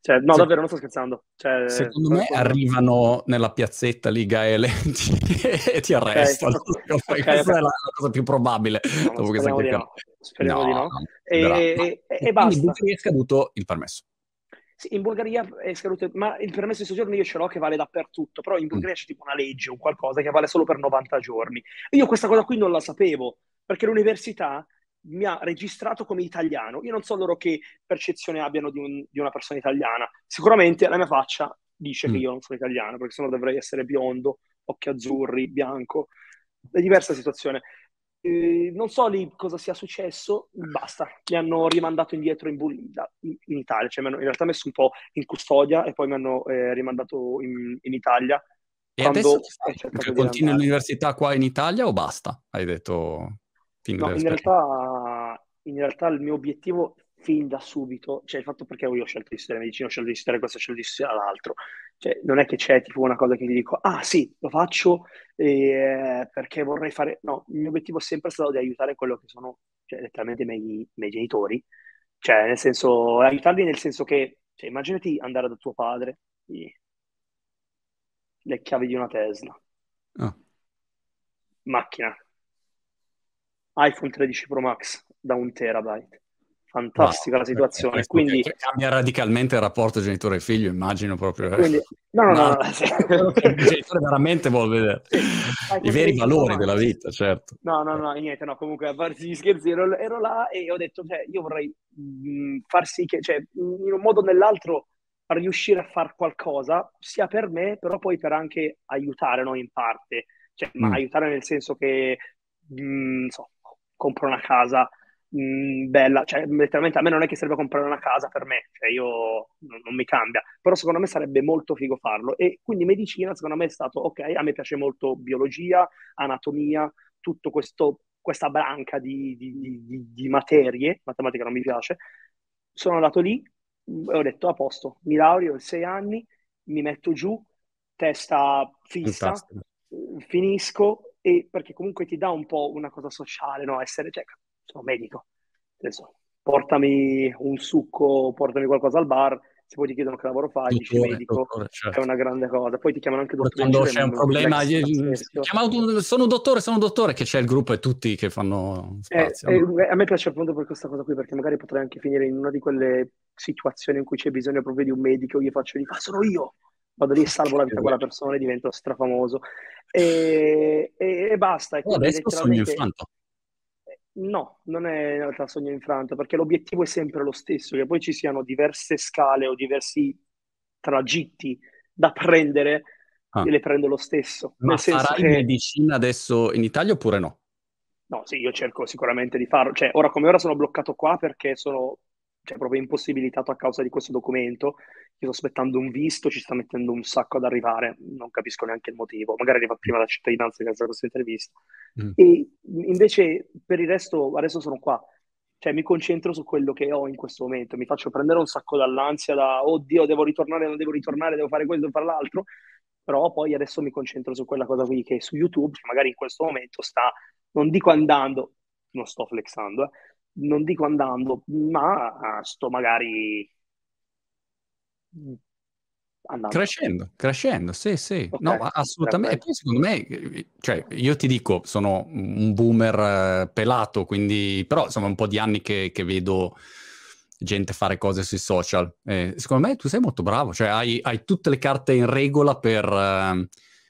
Cioè, no, davvero, non sto scherzando. Cioè, Secondo me cosa... arrivano nella piazzetta lì Gaele [LAUGHS] e ti arrestano. Okay, okay, Questa okay. è la, cosa più probabile. No, speriamo, di no. speriamo no, di no. E, e, e, e basta. Quindi è scaduto il permesso. Sì, in Bulgaria è scaduto, ma il permesso di soggiorno io ce l'ho che vale dappertutto, però in Bulgaria c'è tipo una legge o qualcosa che vale solo per 90 giorni. io questa cosa qui non la sapevo, perché l'università mi ha registrato come italiano. Io non so loro che percezione abbiano di, un, di una persona italiana. Sicuramente la mia faccia dice mm. che io non sono italiano, perché sennò dovrei essere biondo, occhi azzurri, bianco. È diversa situazione. Eh, non so lì cosa sia successo, basta, mi hanno rimandato indietro in, in, in Italia, cioè mi hanno in realtà messo un po' in custodia e poi mi hanno eh, rimandato in, in, Italia. E adesso continui l'università qua in Italia o basta? Hai detto... No, in realtà, in realtà il mio obiettivo fin da subito, cioè il fatto perché io ho scelto di studiare medicina, ho scelto di studiare questo, ho scelto di studiare l'altro, cioè non è che c'è tipo una cosa che ti dico, ah sì, lo faccio eh, perché vorrei fare, no, il mio obiettivo è sempre stato di aiutare quello che sono, cioè letteralmente i miei, miei genitori, cioè nel senso, aiutarli nel senso che, cioè immaginati andare da tuo padre, le chiavi di una Tesla, oh. macchina, iPhone 13 Pro Max da un terabyte fantastica wow, la situazione. Eh, quindi cambia radicalmente il rapporto genitore-figlio, immagino proprio. Quindi, no, no, no, no, sì. il genitore veramente vuole vedere i veri valori della vita, certo. No, no, no, niente, no, comunque a parte gli scherzi ero, ero, là e ho detto, cioè, io vorrei mh, mm, far sì che, cioè, in un modo o nell'altro, riuscire a fare qualcosa, sia per me, però poi per anche aiutare, no, in parte. Cioè, mm. ma aiutare nel senso che, mh, mm, so, compro una casa, mh, bella, cioè letteralmente a me non è che serve comprare una casa per me, cioè io non, non mi cambia, però secondo me sarebbe molto figo farlo e quindi medicina secondo me è stato ok, a me piace molto biologia, anatomia, tutto questo questa branca di, di, di, di, materie, matematica non mi piace, sono andato lì e ho detto a posto, mi laureo in sei anni, mi metto giù, testa fissa, Fantastico. finisco, e perché comunque ti dà un po' una cosa sociale, no? Essere, cioè, sono medico, adesso portami un succo, portami qualcosa al bar, se poi ti chiedono che lavoro fai, dici medico, dottore, certo. è una grande cosa. Poi ti chiamano anche dottore. Quando c'è un problema, chiamano, sono dottore, sono dottore, che c'è il gruppo e tutti che fanno eh, spazio. Eh, eh, a me piace appunto per questa cosa qui, perché magari potrei anche finire in una di quelle situazioni in cui c'è bisogno proprio di un medico, io faccio di, ah, sono io! Vado lì e salvo la vita a quella persona e divento strafamoso. E, e, e basta. E oh, adesso sogno infanto. No, non è in realtà sogno infranto, perché l'obiettivo è sempre lo stesso, che poi ci siano diverse scale o diversi tragitti da prendere, ah. e le prendo lo stesso. Ma farai che... medicina adesso in Italia oppure no? No, sì, io cerco sicuramente di farlo. Cioè, ora come ora sono bloccato qua perché sono cioè, proprio impossibilitato a causa di questo documento. Io sto aspettando un visto, ci sta mettendo un sacco ad arrivare, non capisco neanche il motivo. Magari arriva prima la cittadinanza grazie a questa intervista. Mm. E invece per il resto, adesso sono qua. Cioè, mi concentro su quello che ho in questo momento. Mi faccio prendere un sacco dall'ansia da, oddio, devo ritornare, non devo ritornare, devo fare questo, devo fare l'altro. Però poi adesso mi concentro su quella cosa qui che su YouTube, che magari in questo momento sta, non dico andando, non sto flexando, eh, non dico andando, ma sto magari andando. Crescendo, crescendo, sì, sì, okay. no, assolutamente. E poi secondo me, cioè, io ti dico, sono un boomer eh, pelato, quindi, però insomma un po' di anni che, che vedo gente fare cose sui social. Eh, secondo me tu sei molto bravo, cioè hai, hai tutte le carte in regola per, uh,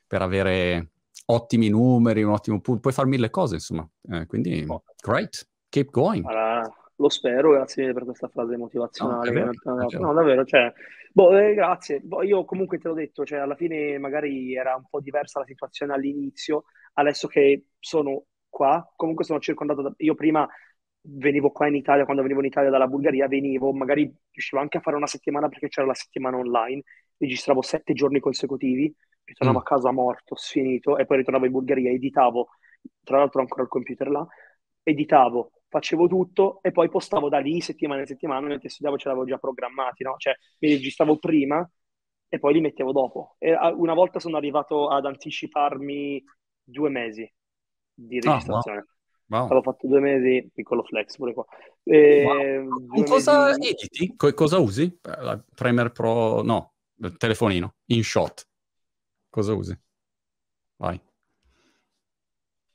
per, avere ottimi numeri, un ottimo punto, puoi fare mille cose, insomma. Eh, quindi, great. Keep going. Allora, lo spero, grazie per questa frase motivazionale. No, vero, no davvero, cioè, boh, eh, grazie. Boh, io comunque te l'ho detto, cioè, alla fine magari era un po' diversa la situazione all'inizio, adesso che sono qua, comunque sono circondato da... Io prima venivo qua in Italia, quando venivo in Italia dalla Bulgaria, venivo, magari riuscivo anche a fare una settimana perché c'era la settimana online, registravo sette giorni consecutivi, ritornavo mm. a casa morto, sfinito, e poi ritornavo in Bulgaria, editavo, tra l'altro ancora il computer là, editavo, facevo tutto e poi postavo da lì settimana in settimana, mentre studiavo ce l'avevo già programmati, no? Cioè, mi registravo prima e poi li mettevo dopo. E una volta sono arrivato ad anticiparmi due mesi di ah, registrazione. Oh, wow. Wow. Avevo fatto due mesi, piccolo flex pure qua. E, wow. Cosa mesi... editi? Co- cosa usi? La Premiere Pro, no, il telefonino, InShot. Cosa usi? Vai.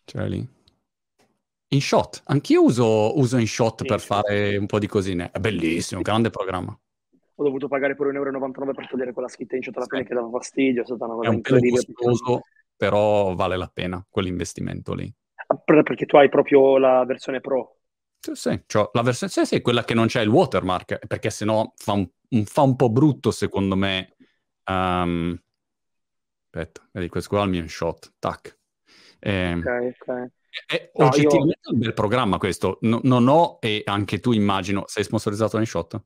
C'è lì. InShot, anch'io uso, uso InShot sì, per fare un po' di cosine. È bellissimo, grande programma. Ho dovuto pagare pure 1,99 euro per togliere quella scritta InShot alla fine che dava fastidio, è stata una cosa incredibile. Costoso, però vale la pena quell'investimento lì. Ah, perché tu hai proprio la versione Pro. Sì, sì, cioè, la versione sì, sì, quella che non c'è il watermark, perché sennò fa un, fa un po' brutto secondo me. Um... Aspetta, vedi, questo qua è il mio InShot, tac. Eh, ok, ok. È no, oggettivamente io... un bel programma questo. No, non ho, e anche tu immagino, sei sponsorizzato da InShot?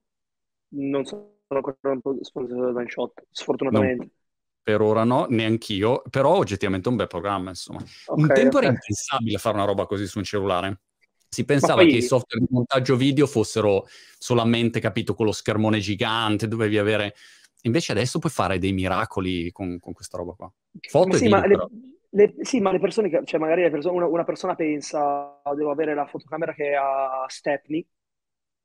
Non sono ancora sponsorizzato da InShot, sfortunatamente. No, per ora no, neanch'io, però oggettivamente un bel programma, insomma. Okay, un tempo okay. era impensabile fare una roba così su un cellulare. Si pensava poi... che i software di montaggio video fossero solamente, capito, con lo schermone gigante, dovevi avere... Invece adesso puoi fare dei miracoli con, con questa roba qua. Foto ma e sì, video, le... Le, sì, ma le persone, che, cioè magari persone, una, una, persona pensa, devo avere la fotocamera che ha Stepney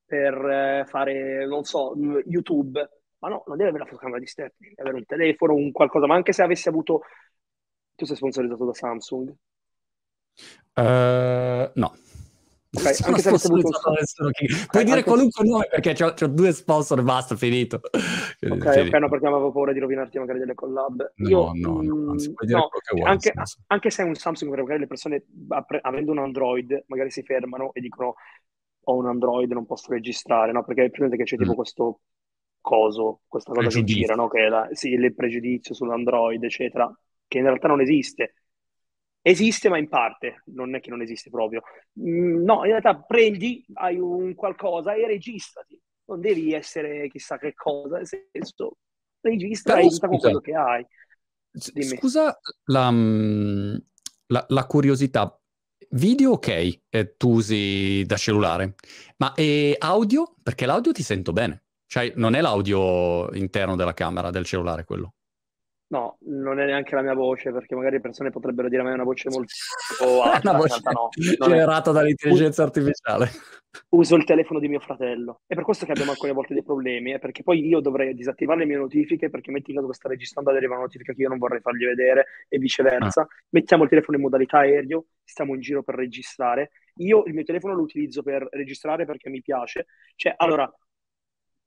per eh, fare, non so, YouTube, ma no, non deve avere la fotocamera di Stepney, deve avere un telefono, un qualcosa, ma anche se avessi avuto... Tu sei sponsorizzato da Samsung? Uh, no. Okay, anche se avuto un... Puoi dire qualunque se... nome perché ho due sponsor basta, finito. Ok, ok, no, perché avevo paura di rovinarti magari delle collab. No, Io, no, no, anzi, puoi dire no, vuoi, anche, anche, se è un Samsung, magari le persone avendo un Android magari si fermano e dicono ho un Android, non posso registrare, no? Perché prendete che c'è mm. tipo questo coso, questa cosa che gira, no? Che è la, sì, il pregiudizio sull'Android, eccetera, che in realtà non esiste Esiste, ma in parte, non è che non esiste proprio. Mm, no, in realtà prendi, hai un qualcosa e registrati. Non devi essere chissà che cosa, nel senso, registra Però, aiuta con scusa, quello che hai. Dimmi. scusa la, mm, la- la curiosità. Video ok, eh, tu usi da cellulare, ma e audio? Perché l'audio ti sento bene. Cioè, non è l'audio interno della camera del cellulare quello. No, non è neanche la mia voce, perché magari le persone potrebbero dire a me una voce molto [LAUGHS] alta, una voce no. non è. [LAUGHS] generata dall'intelligenza artificiale. Uso il telefono di mio fratello. È per questo che abbiamo alcune volte dei problemi, è perché poi io dovrei disattivare le mie notifiche, perché metti in caso che sta registrando arriva una notifica che io non vorrei fargli vedere, e Ah, viceversa. Mettiamo il telefono in modalità aereo, stiamo in giro per registrare. Io il mio telefono lo utilizzo per registrare perché mi piace. Cioè, allora,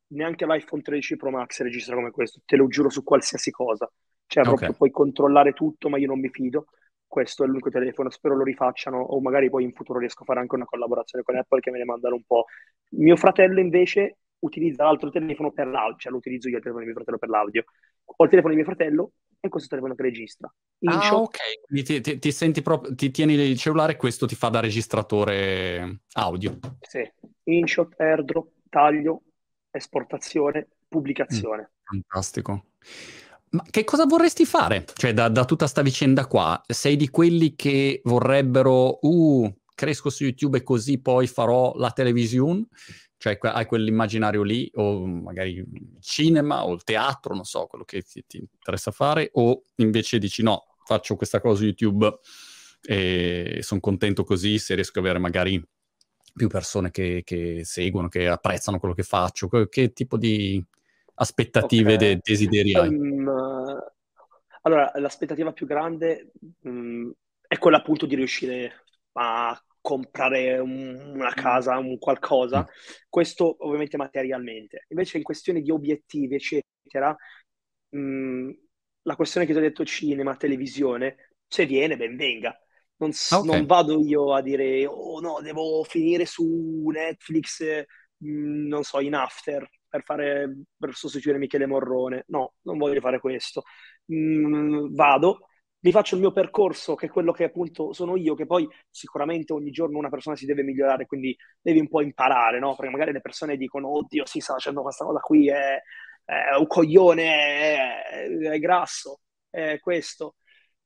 neanche l'iPhone 13 Pro Max registra come questo, te lo giuro su qualsiasi cosa. Cioè, proprio ok. puoi controllare tutto, ma io non mi fido. Questo è l'unico telefono, spero lo rifacciano, o magari poi in futuro riesco a fare anche una collaborazione con Apple che me ne mandano un po'. Mio fratello invece utilizza l'altro telefono per l'audio, cioè lo utilizzo io il telefono di mio fratello per l'audio. Ho il telefono di mio fratello e questo telefono che registra. Ah, InShot, ok. Quindi ti, ti- ti senti proprio, ti tieni il cellulare e questo ti fa da registratore audio. sì. InShot, AirDrop, taglio, esportazione, Mm, pubblicazione. fantastico. Ma che cosa vorresti fare? Cioè, da, da tutta sta vicenda qua, sei di quelli che vorrebbero, uh, cresco su YouTube e così poi farò la televisione? Cioè, hai quell'immaginario lì, o magari il cinema o il teatro, non so, quello che ti, ti interessa fare, o invece dici no, faccio questa cosa su YouTube e sono contento così se riesco ad avere magari più persone che, che seguono, che apprezzano quello che faccio. Che tipo di aspettative, Ok. de- desideri hai? Ehm, allora, l'aspettativa più grande, mh, è quella appunto di riuscire a comprare un- una casa, un Mm. qualcosa, questo ovviamente materialmente. Invece in questione di obiettivi, eccetera, mh, la questione che ti ho detto cinema, televisione, se viene, ben venga. Non, s- Ah, ok. non vado io a dire, oh no, devo finire su Netflix, mh, non so, in After per fare, per sostituire Michele Morrone. No, non voglio fare questo. Mm, vado, mi faccio il mio percorso, che è quello che appunto sono io, che poi sicuramente ogni giorno una persona si deve migliorare, quindi devi un po' imparare, no? Perché magari le persone dicono, oddio, sì, sta facendo questa cosa qui, è, è un coglione, è, è grasso, è questo.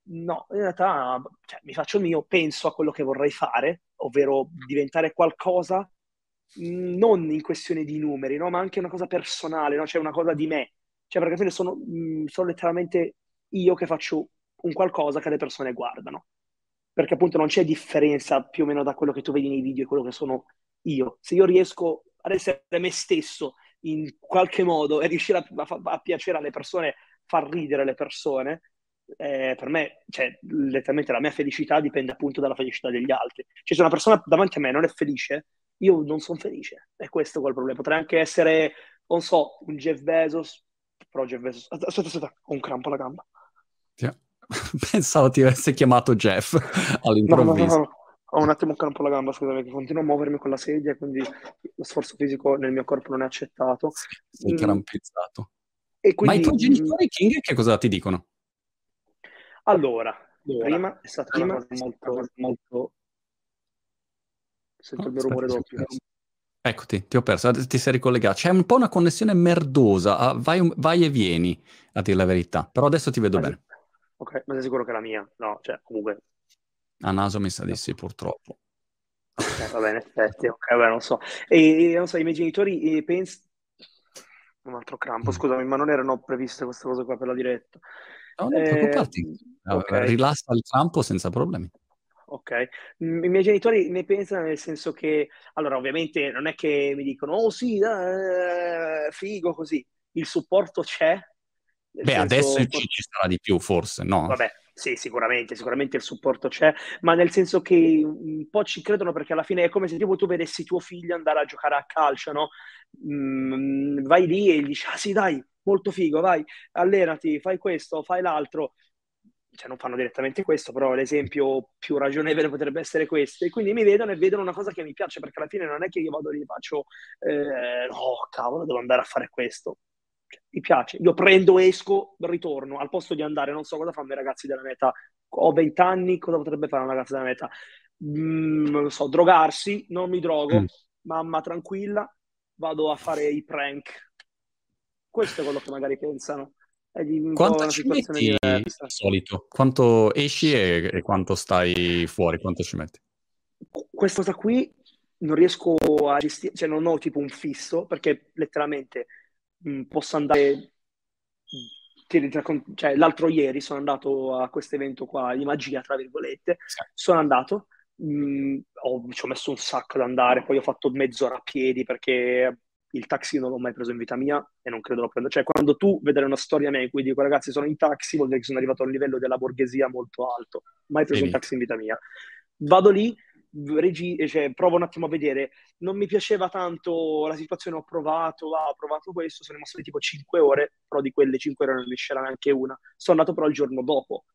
No, in realtà cioè, mi faccio il mio, penso a quello che vorrei fare, ovvero diventare qualcosa non in questione di numeri, no? Ma anche una cosa personale, no? Cioè una cosa di me. Cioè, perché fine sono, sono letteralmente io che faccio un qualcosa che le persone guardano. Perché appunto non c'è differenza più o meno da quello che tu vedi nei video e quello che sono io. Se io riesco ad essere me stesso in qualche modo e riuscire a, a, a piacere alle persone, far ridere le persone, eh, per me, cioè, letteralmente la mia felicità dipende appunto dalla felicità degli altri. Cioè, se una persona davanti a me non è felice, io non sono felice. E questo è quel problema. Potrei anche essere, non so, un Jeff Bezos, però Jeff Bezos... Aspetta, aspetta, ho un crampo alla gamba. Sì. [LAUGHS] Pensavo ti avesse chiamato Jeff [LAUGHS] No, no, no, all'improvviso. no. Ho un attimo un crampo alla gamba, scusami, che continuo a muovermi con la sedia, quindi lo sforzo fisico nel mio corpo non è accettato. Sei Mm, crampizzato. E Ma i quindi, tuoi mm, genitori, King, che cosa ti dicono? allora, Allora, prima è stata una prima cosa è molto... cosa molto... Sento Oh, il mio rumore doppio. Eccoti, ti ho perso, ti sei ricollegato. C'è un po' una connessione merdosa, ah, vai, vai e vieni, a dire la verità. Però adesso ti vedo Ma bene. Ok, ma sei sicuro che è la mia? No, cioè, comunque... A naso mi sa di sì, purtroppo. Ok, va bene, effetti, ok, vabbè, non so. E, non so, i miei genitori eh, pens- Un altro crampo, Mm. scusami, ma non erano previste queste cose qua per la diretta. No, non Eh, preoccuparti. ok. Rilassa il campo senza problemi. Ok, i miei genitori ne pensano nel senso che, allora ovviamente non è che mi dicono, oh sì, eh, figo così, il supporto c'è, Beh, senso, adesso ci, ci sarà di più, forse, no? vabbè, sì, sicuramente, sicuramente il supporto c'è, ma nel senso che un po' ci credono perché alla fine è come se tipo tu vedessi tuo figlio andare a giocare a calcio, no? Mm, vai lì e gli dici, ah sì, dai, molto figo, vai, allenati, fai questo, fai l'altro cioè non fanno direttamente questo, però l'esempio più ragionevole potrebbe essere questo. E quindi mi vedono e vedono una cosa che mi piace, perché alla fine non è che io vado lì e faccio, eh, no, cavolo, devo andare a fare questo. Cioè, mi piace. Io prendo, esco, ritorno, al posto di andare, non so cosa fanno i ragazzi della meta. Ho 20 anni, cosa potrebbe fare un ragazzo della meta? Mm, non so, drogarsi, non mi drogo, mm. mamma tranquilla, vado a fare i prank. Questo è quello che magari pensano. È di quanto ci metti di solito? Quanto esci e, e quanto stai fuori? Quanto ci metti? Questa cosa qui non riesco a gestire, cioè non ho tipo un fisso, perché letteralmente mh, posso andare cioè, l'altro ieri sono andato a questo evento qua di magia, tra virgolette, sì. sono andato, mh, ho, ci ho messo un sacco ad andare, poi ho fatto mezz'ora a piedi perché il taxi non l'ho mai preso in vita mia e non credo lo prenda. Cioè, quando tu vedrai una storia mia in cui dico ragazzi sono in taxi, vuol dire che sono arrivato a un livello della borghesia molto alto. Mai preso Vedi. un taxi in vita mia. Vado lì, regi- cioè, provo un attimo a vedere. Non mi piaceva tanto la situazione, ho provato, ah, ho provato questo, sono rimasto tipo 5 ore, però di quelle 5 ore non ne c'era neanche una. Sono andato però il giorno dopo,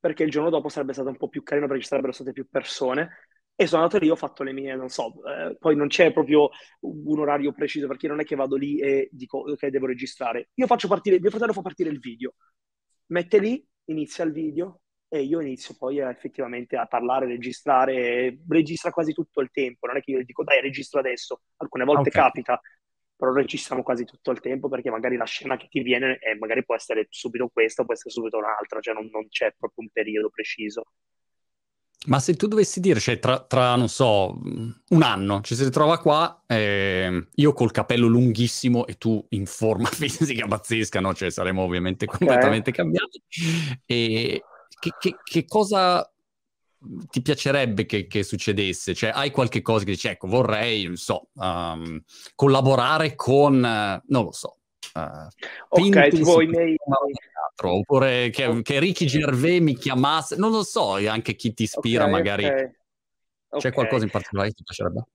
perché il giorno dopo sarebbe stato un po' più carino perché ci sarebbero state più persone. E sono andato lì, ho fatto le mie, non so, eh, poi non c'è proprio un orario preciso perché non è che vado lì e dico ok, devo registrare. Io faccio partire, mio fratello fa partire il video, mette lì, inizia il video, e io inizio poi a, effettivamente a parlare, registrare, registra quasi tutto il tempo, non è che io dico dai registro adesso, alcune volte okay. capita, però registriamo quasi tutto il tempo perché magari la scena che ti viene e magari può essere subito questa, può essere subito un'altra, cioè non, non c'è proprio un periodo preciso. Ma se tu dovessi dire, cioè tra, tra, non so, un anno ci si ritrova qua, eh, io col capello lunghissimo e tu in forma [LAUGHS] fisica pazzesca, no? Cioè saremo ovviamente okay. completamente cambiati. E, che, che, che cosa ti piacerebbe che, che, succedesse? Cioè, hai qualche cosa che dici, ecco, vorrei, non so, um, collaborare con, non lo so, uh, ok, tipo i miei... Teatro, oppure che, okay. che, Ricky Gervais mi chiamasse, non lo so, anche chi ti ispira okay, magari. Okay. C'è qualcosa in particolare che ti piacerebbe?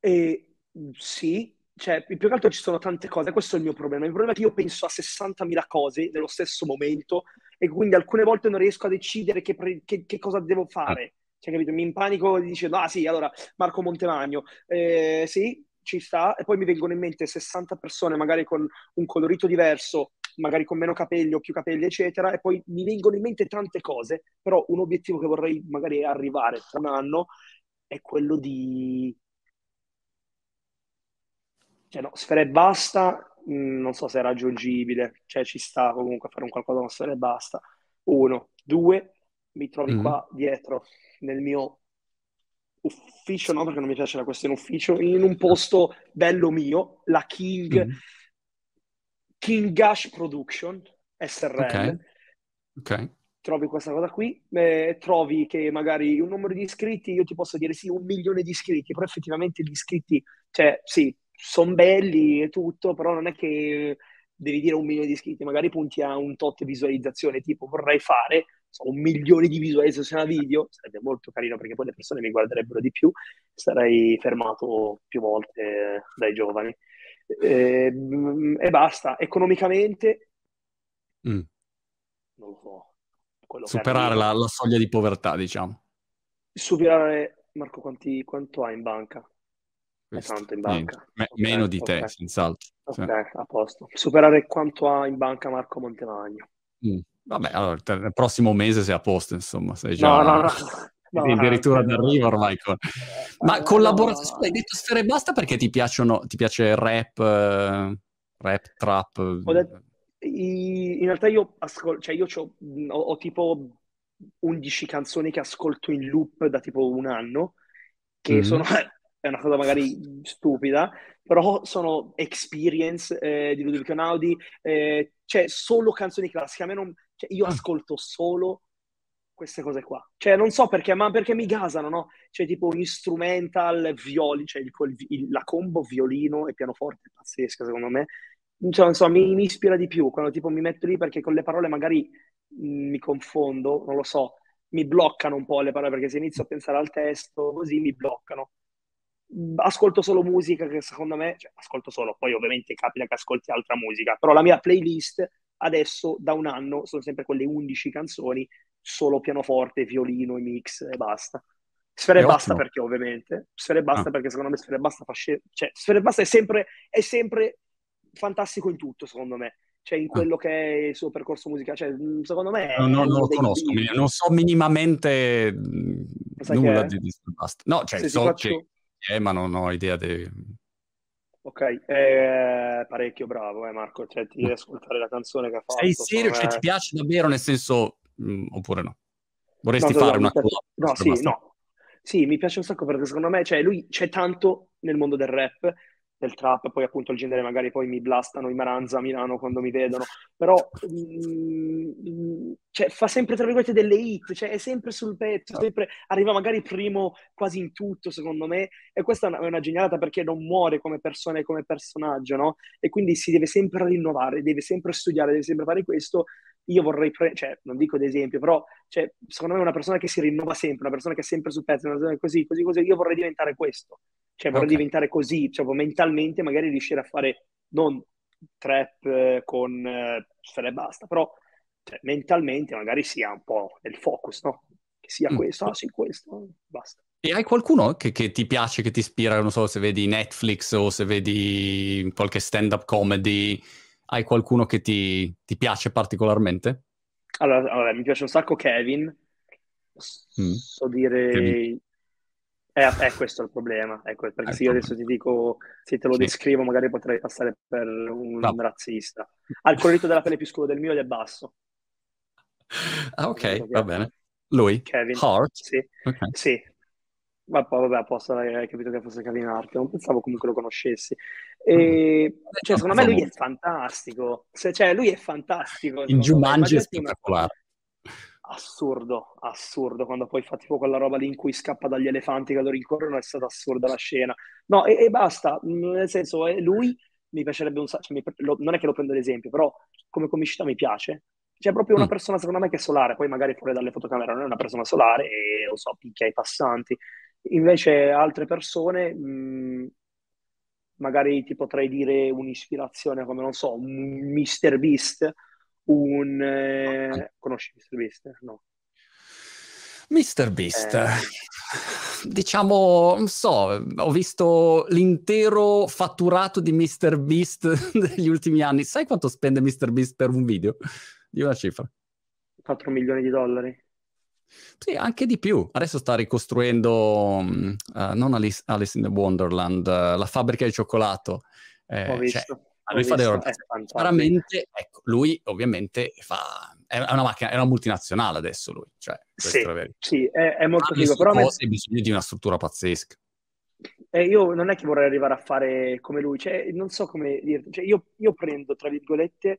Eh, sì, cioè, più che altro ci sono tante cose, questo è il mio problema. Il problema è che io penso a 60.000 cose nello stesso momento e quindi alcune volte non riesco a decidere che, pre- che, che cosa devo fare. Cioè, capito? Mi impanico dicendo, ah sì, allora Marco Montemagno, eh, sì, ci sta, e poi mi vengono in mente 60 persone, magari con un colorito diverso, magari con meno capelli o più capelli, eccetera, e poi mi vengono in mente tante cose, però un obiettivo che vorrei magari arrivare tra un anno è quello di... Cioè, no, Sfera e Basta Mm, non so se è raggiungibile, cioè ci sta comunque a fare un qualcosa con storia e basta. Uno, due, mi trovi mm. qua dietro nel mio ufficio, no perché non mi piace la questione ufficio, in un posto bello mio, la King, mm. King Gash Production, SRL. Ok. okay. Trovi questa cosa qui, eh, trovi che magari un numero di iscritti, io ti posso dire sì, un milione di iscritti, però effettivamente gli iscritti, cioè sì, sono belli e tutto, però non è che devi dire un milione di iscritti, magari punti a un tot visualizzazione, tipo vorrei fare un milione di visualizzazioni a video, sarebbe molto carino perché poi le persone mi guarderebbero di più, sarei fermato più volte dai giovani. E, ehm, e basta, economicamente mm. non lo so. Superare la, la, soglia di povertà, diciamo. Superare, Marco, quanti, quanto hai in banca? Questo. tanto in banca. Me- okay, meno di te, okay. senz'altro. Ok, sì. a posto. Superare quanto ha in banca Marco Montemagno. Mm. Vabbè, allora, il prossimo mese sei a posto, insomma. Sei già... No, no, no. [LAUGHS] No, addirittura d'arrivo ormai. Con... Ma eh, collaborazione, no, no. hai detto Sfere Basta perché ti piacciono, ti piace rap, uh, rap, trap? Detto, in realtà io ascolto, cioè io ho, ho, tipo 11 canzoni che ascolto in loop da tipo un anno, che mm-hmm. sono [LAUGHS] è una cosa magari stupida, però sono experience eh, di Ludovico Naudi, eh, cioè solo canzoni classiche. A me non, cioè, io ah. ascolto solo queste cose qua. Cioè, non so perché, ma perché mi gasano, no? Cioè, tipo instrumental, violi, cioè il, il, la combo violino e pianoforte è pazzesca, secondo me. Cioè, non so, mi, mi, ispira di più quando tipo mi metto lì perché con le parole magari mh, mm, mi confondo, non lo so, mi bloccano un po' le parole perché se inizio a pensare al testo così mi bloccano ascolto solo musica che secondo me, cioè, ascolto solo, poi ovviamente capita che ascolti altra musica, però la mia playlist adesso da un anno sono sempre quelle 11 canzoni, solo pianoforte, violino e mix e basta. Sfere e basta perché ovviamente, Sfere e basta ah. perché secondo me Sfere e basta fa scena, cioè Sfere e basta è sempre, è sempre fantastico in tutto, secondo me. Cioè, in ah. quello che è il suo percorso musicale. Cioè, secondo me... No, no, non lo conosco, film. non so minimamente nulla di Disturbast. No, cioè, so faccio... che è, ma non ho idea di... Ok, eh, parecchio bravo, eh, Marco. Cioè, ti devi ascoltare la canzone che ha fatto. Sei serio? Cioè, ti piace davvero, nel senso... Mh, mm, oppure no? Vorresti no, fare no, una cosa? No, sì, no. Sì, mi piace un sacco perché secondo me, cioè, lui c'è tanto nel mondo del rap del trap, poi appunto il genere magari poi mi blastano i Maranza a Milano quando mi vedono, però mh, mm, cioè, fa sempre tra virgolette delle hit, cioè è sempre sul pezzo, sempre, arriva magari primo quasi in tutto secondo me e questa è una, è una genialata perché non muore come persona e come personaggio, no? E quindi si deve sempre rinnovare, deve sempre studiare, deve sempre fare questo. Io vorrei, pre- cioè non dico ad esempio, però cioè, secondo me è una persona che si rinnova sempre, una persona che è sempre sul pezzo, così, così, così, io vorrei diventare questo. Cioè vorrei okay. diventare così, cioè, mentalmente magari riuscire a fare non trap eh, con eh, e basta, però cioè, mentalmente magari sia un po' nel focus, no? Che sia mm. questo, ah sì, questo, basta. E hai qualcuno che, che, ti piace, che ti ispira, non so se vedi Netflix o se vedi qualche stand-up comedy, hai qualcuno che ti, ti piace particolarmente? Allora, allora, mi piace un sacco Kevin, mm. so dire... Kevin. È, è, questo il problema, ecco, perché se io ecco. adesso ti dico, se te lo sì. descrivo, magari potrei passare per un no. razzista. Ha il colletto della pelle più scuro del mio ed è basso. Ah, ok, va bene. Lui? Kevin. Hart? Sì. Okay. sì. Ma poi, vabbè, apposta hai capito che fosse Kevin Hart, non pensavo comunque lo conoscessi. E, mm. cioè, secondo me lui è fantastico. Cioè, lui è fantastico. In Jumanji è spettacolare assurdo, assurdo, quando poi fa tipo quella roba lì in cui scappa dagli elefanti che lo rincorrono, è stata assurda la scena. No, e, e basta, nel senso, eh, lui mi piacerebbe un sacco, cioè, non è che lo prendo ad esempio, però come comicità mi piace. C'è proprio una mm. persona, secondo me, che è solare, poi magari fuori dalle fotocamere non è una persona solare e, lo so, picchia i passanti. Invece altre persone, mh, magari ti potrei dire un'ispirazione come, non so, un Mr. Beast, un... Eh, conosci Mr. Beast? No. Mr. Beast, eh. diciamo, non so, ho visto l'intero fatturato di Mr. Beast [LAUGHS] negli ultimi anni. Sai quanto spende Mr. Beast per un video? Di una cifra. 4 milioni di dollari. Sì, anche di più. Adesso sta ricostruendo, uh, non Alice, Alice, in the Wonderland, uh, la fabbrica di cioccolato. Eh, ho cioè, visto. Cioè, lui fa delle. Chiaramente, ecco, lui ovviamente fa... È una macchina, è una multinazionale adesso lui, cioè, sì, è sì, è, è molto figo, però... Ha bisogno di una struttura pazzesca. Eh, io non è che vorrei arrivare a fare come lui, cioè, non so come dire, cioè, io, io prendo, tra virgolette,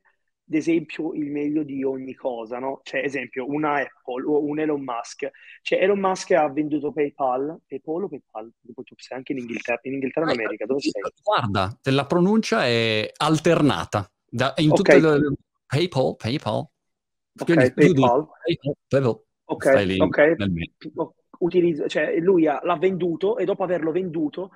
ad esempio il meglio di ogni cosa, no? Cioè, esempio, una Apple o un Elon Musk. Cioè, Elon Musk ha venduto PayPal, PayPal o PayPal? Tu sei anche in Inghilterra, in Inghilterra o in America, dove sei? Guarda, la pronuncia è alternata. Da, in okay. tutte le... PayPal, PayPal. Ok, PayPal. PayPal. Ok, lì ok. Utilizzo, cioè, lui ha, l'ha venduto e dopo averlo venduto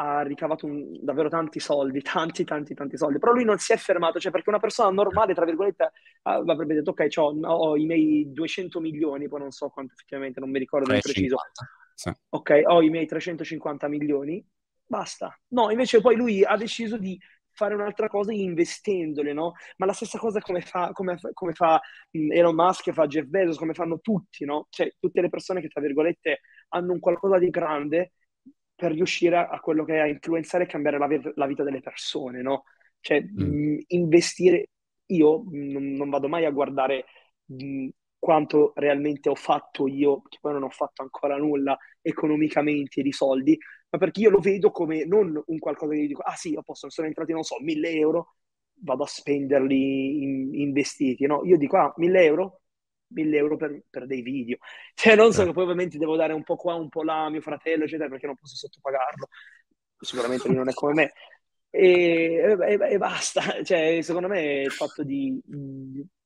ha ricavato un, davvero tanti soldi, [LAUGHS] tanti, tanti, tanti soldi. Però lui non si è fermato, cioè perché una persona normale, tra virgolette, avrebbe detto, ok, ho, ho i miei 200 milioni, poi non so quanto effettivamente, non mi ricordo di preciso. Sì. Ok, ho i miei 350 milioni, basta. No, invece poi lui ha deciso di fare un'altra cosa investendole, no? Ma la stessa cosa come fa, come, come fa Elon Musk, fa Jeff Bezos, come fanno tutti, no? Cioè tutte le persone che, tra virgolette, hanno un qualcosa di grande per riuscire a quello che è a influenzare e cambiare la, la vita delle persone, no? Cioè, mm. mh, investire, io mh, non vado mai a guardare mh, quanto realmente ho fatto io, che poi non ho fatto ancora nulla economicamente di soldi, ma perché io lo vedo come non un qualcosa che dico, ah sì, io posso, sono entrati, non so, mille euro, vado a spenderli in, investiti, no? Io dico, ah, mille euro, 1000 euro per, per, dei video. Cioè, non so, che poi ovviamente devo dare un po' qua, un po' là a mio fratello, eccetera, perché non posso sottopagarlo. Sicuramente lui non è come me. E, e, e, basta. Cioè, secondo me il fatto di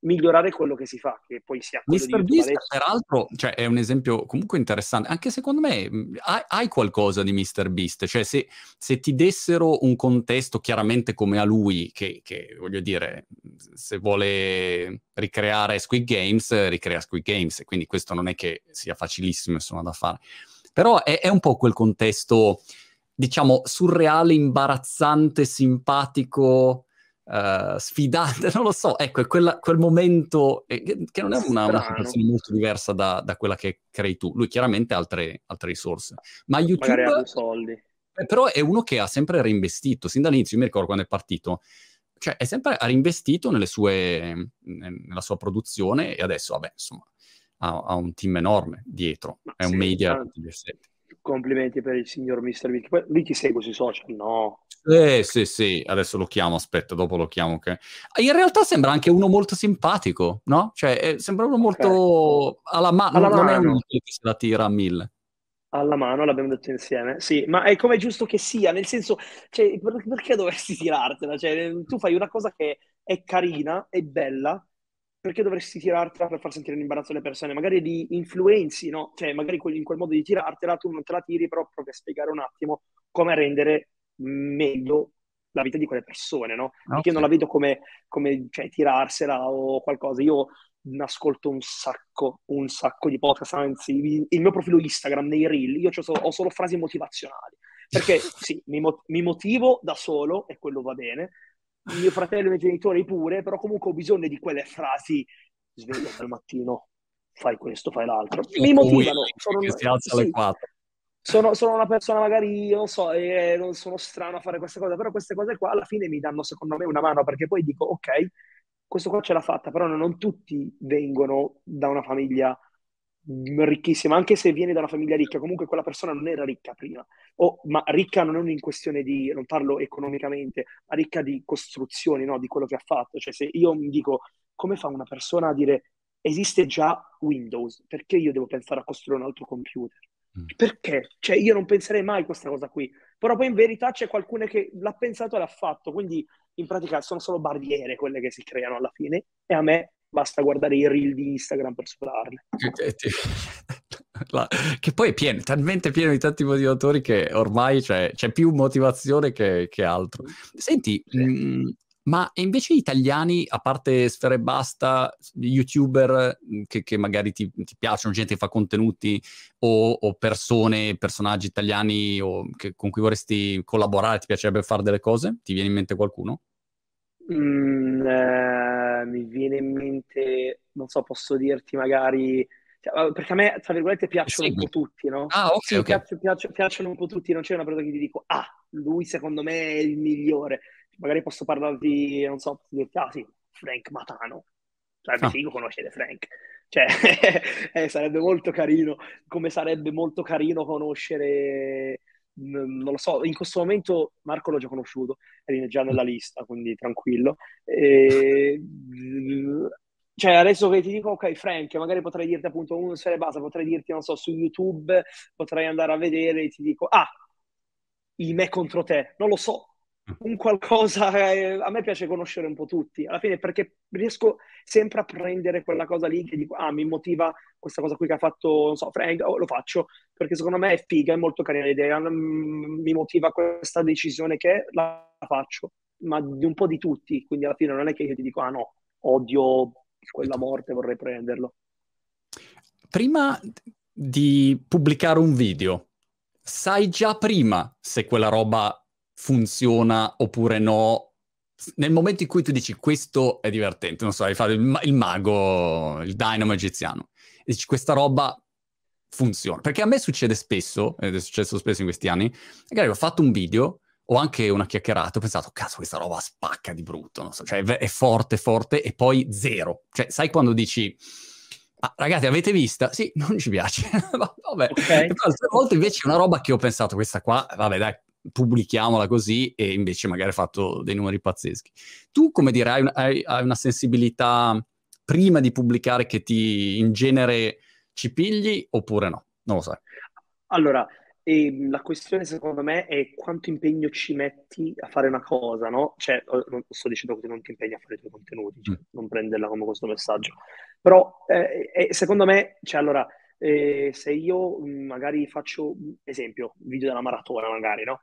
migliorare quello che si fa, che poi sia quello Mr. Beast, adesso. peraltro, cioè, è un esempio comunque interessante. Anche secondo me hai, hai qualcosa di Mr. Beast. Cioè, se, se, ti dessero un contesto chiaramente come a lui, che, che, voglio dire, se vuole ricreare Squid Games, ricrea Squid Games. Quindi questo non è che sia facilissimo, insomma, da fare. Però è, è un po' quel contesto diciamo, surreale, imbarazzante, simpatico, uh, sfidante, [LAUGHS] non lo so, ecco, è quella, quel momento eh, che non è una, una situazione molto diversa da, da, quella che crei tu. Lui chiaramente ha altre, altre risorse, ma YouTube... Magari ha soldi. Eh, però è uno che ha sempre reinvestito, sin dall'inizio, mi ricordo quando è partito, cioè è sempre ha reinvestito nelle sue, nella sua produzione e adesso, vabbè, insomma, ha, ha un team enorme dietro, Ma è sì, un media Complimenti per il signor Mr. Vic. Lui ti segue sui social? No. Eh, sì, sì, adesso lo chiamo, aspetta, dopo lo chiamo. Okay. In realtà sembra anche uno molto simpatico, no? Cioè, eh, sembra uno molto okay. alla, ma- alla non mano. Non è uno che se la tira a mille. Alla mano, l'abbiamo detto insieme. Sì, ma è come è giusto che sia, nel senso, cioè, perché dovresti tirartela? Cioè, tu fai una cosa che è carina, è bella, perché dovresti tirartela per far sentire in imbarazzo le persone? Magari li influenzi, no? Cioè, magari in quel modo di tirartela tu non te la tiri, però proprio a spiegare un attimo come rendere meglio la vita di quelle persone, no? Okay. Perché io non la vedo come, come cioè, tirarsela o qualcosa. Io ascolto un sacco, un sacco di podcast, anzi, il mio profilo Instagram, nei reel, io ho solo frasi motivazionali. Perché [LAUGHS] sì, mi, mi motivo da solo e quello va bene, mio fratello e i miei genitori pure, però comunque ho bisogno di quelle frasi, sveglia al mattino, fai questo, fai l'altro. Mi motivano. Sono, che si alza alle 4. Sono, sono, una persona magari, non so, eh, non sono strano a fare queste cose, però queste cose qua alla fine mi danno secondo me una mano, perché poi dico, ok, questo qua ce l'ha fatta, però non tutti vengono da una famiglia ricchissima, anche se viene da una famiglia ricca, comunque quella persona non era ricca prima, o, ma ricca non è in questione di, non parlo economicamente, ma ricca di costruzioni, no? di quello che ha fatto. Cioè se io mi dico, come fa una persona a dire, esiste già Windows, perché io devo pensare a costruire un altro computer? Mm. Perché? Cioè io non penserei mai a questa cosa qui, però poi in verità c'è qualcuno che l'ha pensato e l'ha fatto, quindi in pratica sono solo barriere quelle che si creano alla fine e a me basta guardare i reel di Instagram per superarli. La, che poi è pieno, talmente pieno di tanti motivatori che ormai c'è, c'è più motivazione che, che altro. Senti, sì. mh, mm, ma invece italiani, a parte Sfere Basta, youtuber mm, che, che magari ti, ti, piacciono, gente che fa contenuti o, o persone, personaggi italiani o che, con cui vorresti collaborare, ti piacerebbe fare delle cose? Ti viene in mente qualcuno? Mm, eh, mi viene in mente, non so, posso dirti magari, cioè, perché a me, tra virgolette, piacciono un po' tutti, no? Ah, ok, sì, okay. Piacciono, piacciono, piacciono, un po' tutti, non c'è una persona che ti dico, ah, lui secondo me è il migliore. Magari posso parlarti, non so, posso dirti, ah sì, Frank Matano. Sarebbe ah. figo conoscere Frank. Cioè, [LAUGHS] eh, sarebbe molto carino, come sarebbe molto carino conoscere non lo so, in questo momento Marco l'ho già conosciuto, è già nella lista, quindi tranquillo. E... Cioè, adesso che ti dico, ok, Frank, magari potrei dirti appunto una serie base, potrei dirti, non so, su YouTube, potrei andare a vedere e ti dico, ah, il me contro te, non lo so, un qualcosa, [LAUGHS] eh, a me piace conoscere un po' tutti, alla fine perché riesco sempre a prendere quella cosa lì che dico, ah, mi motiva questa cosa qui che ha fatto, non so, Frank, oh, lo faccio, perché secondo me è figa, è molto carina l'idea, mm, mi motiva questa decisione che la faccio, ma di un po' di tutti, quindi alla fine non è che io ti dico, ah no, odio quella morte, vorrei prenderlo. Prima di pubblicare un video, sai già prima se quella roba funziona oppure no. Nel momento in cui tu dici questo è divertente, non so, hai fatto il, il mago, il dynamo egiziano, e dici questa roba funziona. Perché a me succede spesso, ed è successo spesso in questi anni, magari ho fatto un video o anche una chiacchierata, ho pensato, cazzo, questa roba spacca di brutto, so, cioè è forte, forte, e poi zero. Cioè, sai quando dici, ah, ragazzi, avete vista? Sì, non ci piace. [LAUGHS] vabbè. Okay. Altre volte invece è una roba che ho pensato, questa qua, vabbè, dai, pubblichiamola così e invece magari ha fatto dei numeri pazzeschi. Tu, come dire, hai, hai, hai una sensibilità prima di pubblicare che ti in genere ci pigli oppure no? Non lo sai. Allora, e la questione secondo me è quanto impegno ci metti a fare una cosa, no? Cioè, non sto dicendo che non ti impegni a fare i tuoi contenuti, cioè, mm. non prenderla come questo messaggio. Però eh, eh, secondo me, cioè allora, eh, se io magari faccio, esempio, video della maratona magari, no?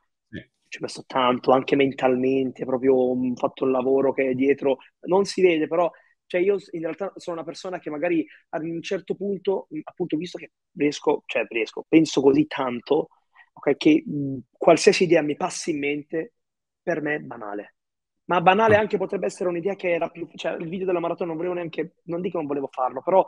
Ci ho messo tanto, anche mentalmente, proprio ho fatto un lavoro che è dietro, non si vede, però cioè io in realtà sono una persona che magari ad un certo punto, appunto, visto che riesco, cioè riesco, penso così tanto, okay, che mh, qualsiasi idea mi passi in mente, per me è banale. Ma banale anche potrebbe essere un'idea che era più... Cioè, il video della maratona non volevo neanche... Non dico non volevo farlo, però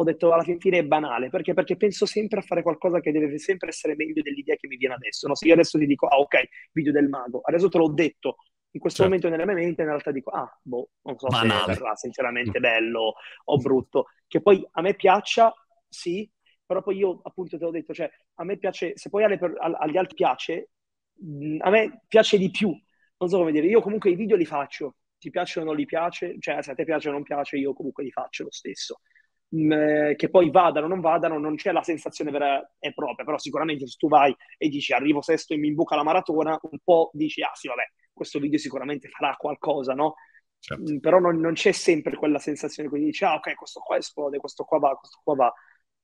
ho detto alla fin fine è banale, perché? Perché penso sempre a fare qualcosa che deve sempre essere meglio dell'idea che mi viene adesso. No? Se io adesso ti dico, ah ok, video del mago, adesso te l'ho detto, in questo certo. momento nella mia mente in realtà dico, ah, boh, non so banale. se verrà sinceramente bello o brutto. Che poi a me piaccia, sì, però poi io appunto te l'ho detto, cioè a me piace, se poi alle, agli altri piace, a me piace di più. Non so come dire, io comunque i video li faccio, ti piacciono o non li piace, cioè se a te piace o non piace, io comunque li faccio lo stesso. Eh, che poi vadano o non vadano, non c'è la sensazione vera e propria, però sicuramente se tu vai e dici arrivo sesto e mi imbuca la maratona, un po' dici ah sì vabbè, questo video sicuramente farà qualcosa, no? Certo. Però non, non, c'è sempre quella sensazione, quindi dici ah ok, questo qua esplode, questo qua va, questo qua va.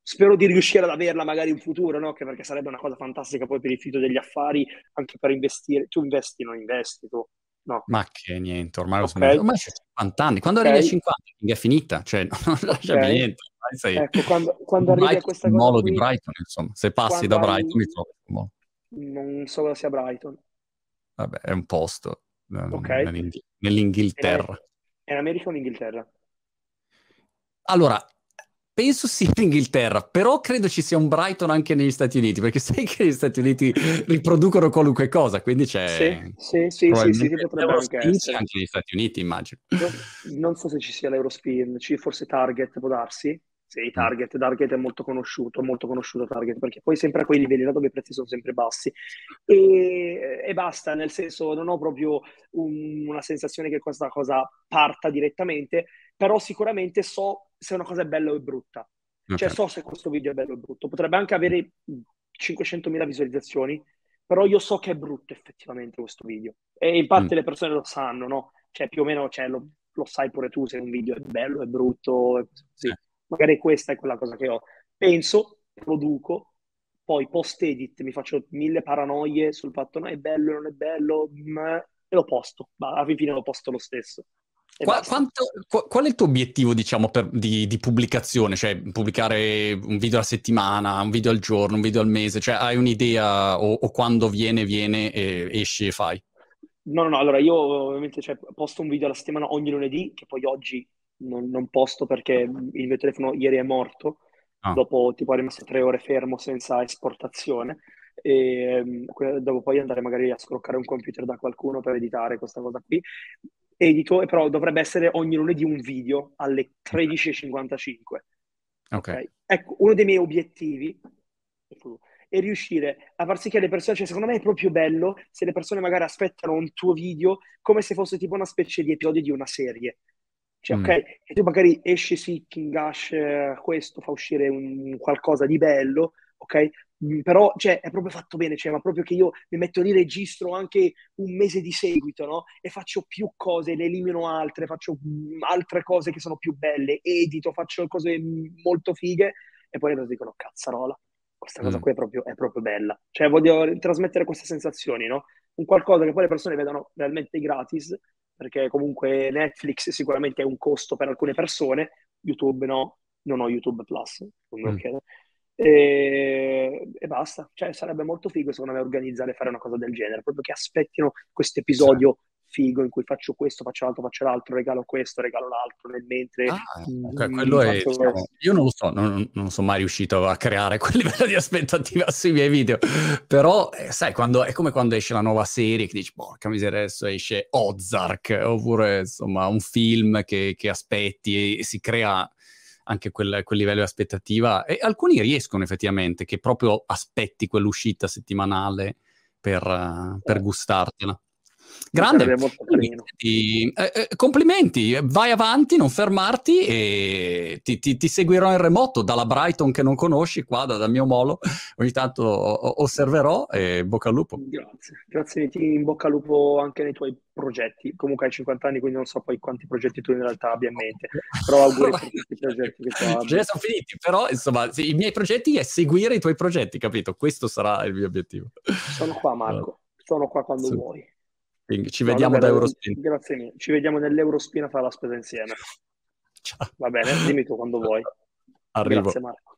Spero di riuscire ad averla magari in futuro, no? Che perché sarebbe una cosa fantastica poi per il fiuto degli affari, anche per investire. Tu investi, non investi, tu No. Ma che niente, ormai, okay. ormai c'è 50 anni. Quando okay. arrivi a 50 è finita, cioè [LAUGHS] non lascia okay. niente. Sei ecco, quando, quando arrivi Brighton, a questa cosa molo qui, di Brighton, insomma. Se passi da Brighton mi trovi molo. Non so cosa sia Brighton. Vabbè, è un posto okay. nell'Inghilterra. È in America o in Inghilterra? Allora, Penso sia in Inghilterra, però credo ci sia un Brighton anche negli Stati Uniti, perché sai che negli Stati Uniti riproducono qualunque cosa, quindi c'è... Sì, sì, sì, sì, potrebbe anche essere. anche negli Stati Uniti, immagino. Non, non so se ci sia l'Eurospin, ci forse Target può darsi. Sì, mm. Target, Target è molto conosciuto, molto conosciuto Target, perché poi sempre a quei livelli là dove i prezzi sono sempre bassi. E, e basta, nel senso, non ho proprio un, una sensazione che questa cosa parta direttamente, però sicuramente so se una cosa è bella o è brutta. Okay. Cioè so se questo video è bello o brutto. Potrebbe anche avere 500.000 visualizzazioni, però io so che è brutto effettivamente questo video. E in parte mm. le persone lo sanno, no? Cioè più o meno cioè, lo, lo, sai pure tu se un video è bello, è brutto, sì. Eh. Magari questa è quella cosa che ho. Penso, produco, poi post-edit mi faccio mille paranoie sul fatto no è bello, non è bello, ma... e lo posto. Ma alla fine lo posto lo stesso. Qua, quanto, qual è il tuo obiettivo, diciamo, per, di, di, pubblicazione? Cioè, pubblicare un video alla settimana, un video al giorno, un video al mese? Cioè, hai un'idea o, o quando viene, viene e esci e fai? No, no, no. Allora, io ovviamente cioè, posto un video alla settimana ogni lunedì, che poi oggi non, non posto perché il mio telefono ieri è morto. Ah. Dopo, tipo, è rimasto tre ore fermo senza esportazione. E devo poi andare magari a scroccare un computer da qualcuno per editare questa cosa qui edito, però dovrebbe essere ogni lunedì un video alle 13.55. Ok. okay. Ecco, uno dei miei obiettivi è riuscire a far sì che le persone, cioè secondo me è proprio bello se le persone magari aspettano un tuo video come se fosse tipo una specie di episodio di una serie. Cioè, mm. ok, e tu magari esci sì, King Ash, eh, questo fa uscire un, qualcosa di bello, ok? Mm, però cioè, è proprio fatto bene, cioè, ma proprio che io mi metto lì, registro anche un mese di seguito, no? E faccio più cose, ne elimino altre, faccio mm, altre cose che sono più belle, edito, faccio cose mm, molto fighe e poi loro dicono cazzarola, questa cosa mm. qui è proprio, è proprio, bella. Cioè voglio trasmettere queste sensazioni, no? Un qualcosa che poi le persone vedano realmente gratis, perché comunque Netflix sicuramente è un costo per alcune persone, YouTube no, non ho YouTube Plus, mm. E, e, basta. Cioè, sarebbe molto figo, secondo me, organizzare e fare una cosa del genere, proprio che aspettino questo episodio sì. figo in cui faccio questo, faccio l'altro, faccio l'altro, regalo questo, regalo l'altro, nel mentre... Ah, okay, quello è, diciamo, io non lo so, non, non, sono mai riuscito a creare [LAUGHS] quel livello di aspettativa sui miei video, però, eh, sai, quando, è come quando esce la nuova serie che dici, porca miseria, adesso esce Ozark, oppure, insomma, un film che, che aspetti e si crea anche quel, quel, livello di aspettativa e alcuni riescono effettivamente che proprio aspetti quell'uscita settimanale per, uh, per gustartela. Grande, ti, eh, eh, complimenti, vai avanti, non fermarti e ti, ti, ti, seguirò in remoto dalla Brighton che non conosci, qua da, dal mio molo, ogni tanto osserverò e bocca al lupo. Grazie, grazie, ti in bocca al lupo anche nei tuoi progetti, comunque hai 50 anni quindi non so poi quanti progetti tu in realtà abbia in mente, però auguri per tutti i progetti che tu [LAUGHS] abbia. Già sono finiti, però insomma sì, i miei progetti è seguire i tuoi progetti, capito? Questo sarà il mio obiettivo. Sono qua Marco, sono qua quando sì. vuoi. Ci vediamo no, da Eurospin. Grazie mille. Ci vediamo nell'Eurospin a fare la spesa insieme. [LAUGHS] Ciao. Va bene, dimmi tu quando vuoi. Arrivo. Grazie Marco.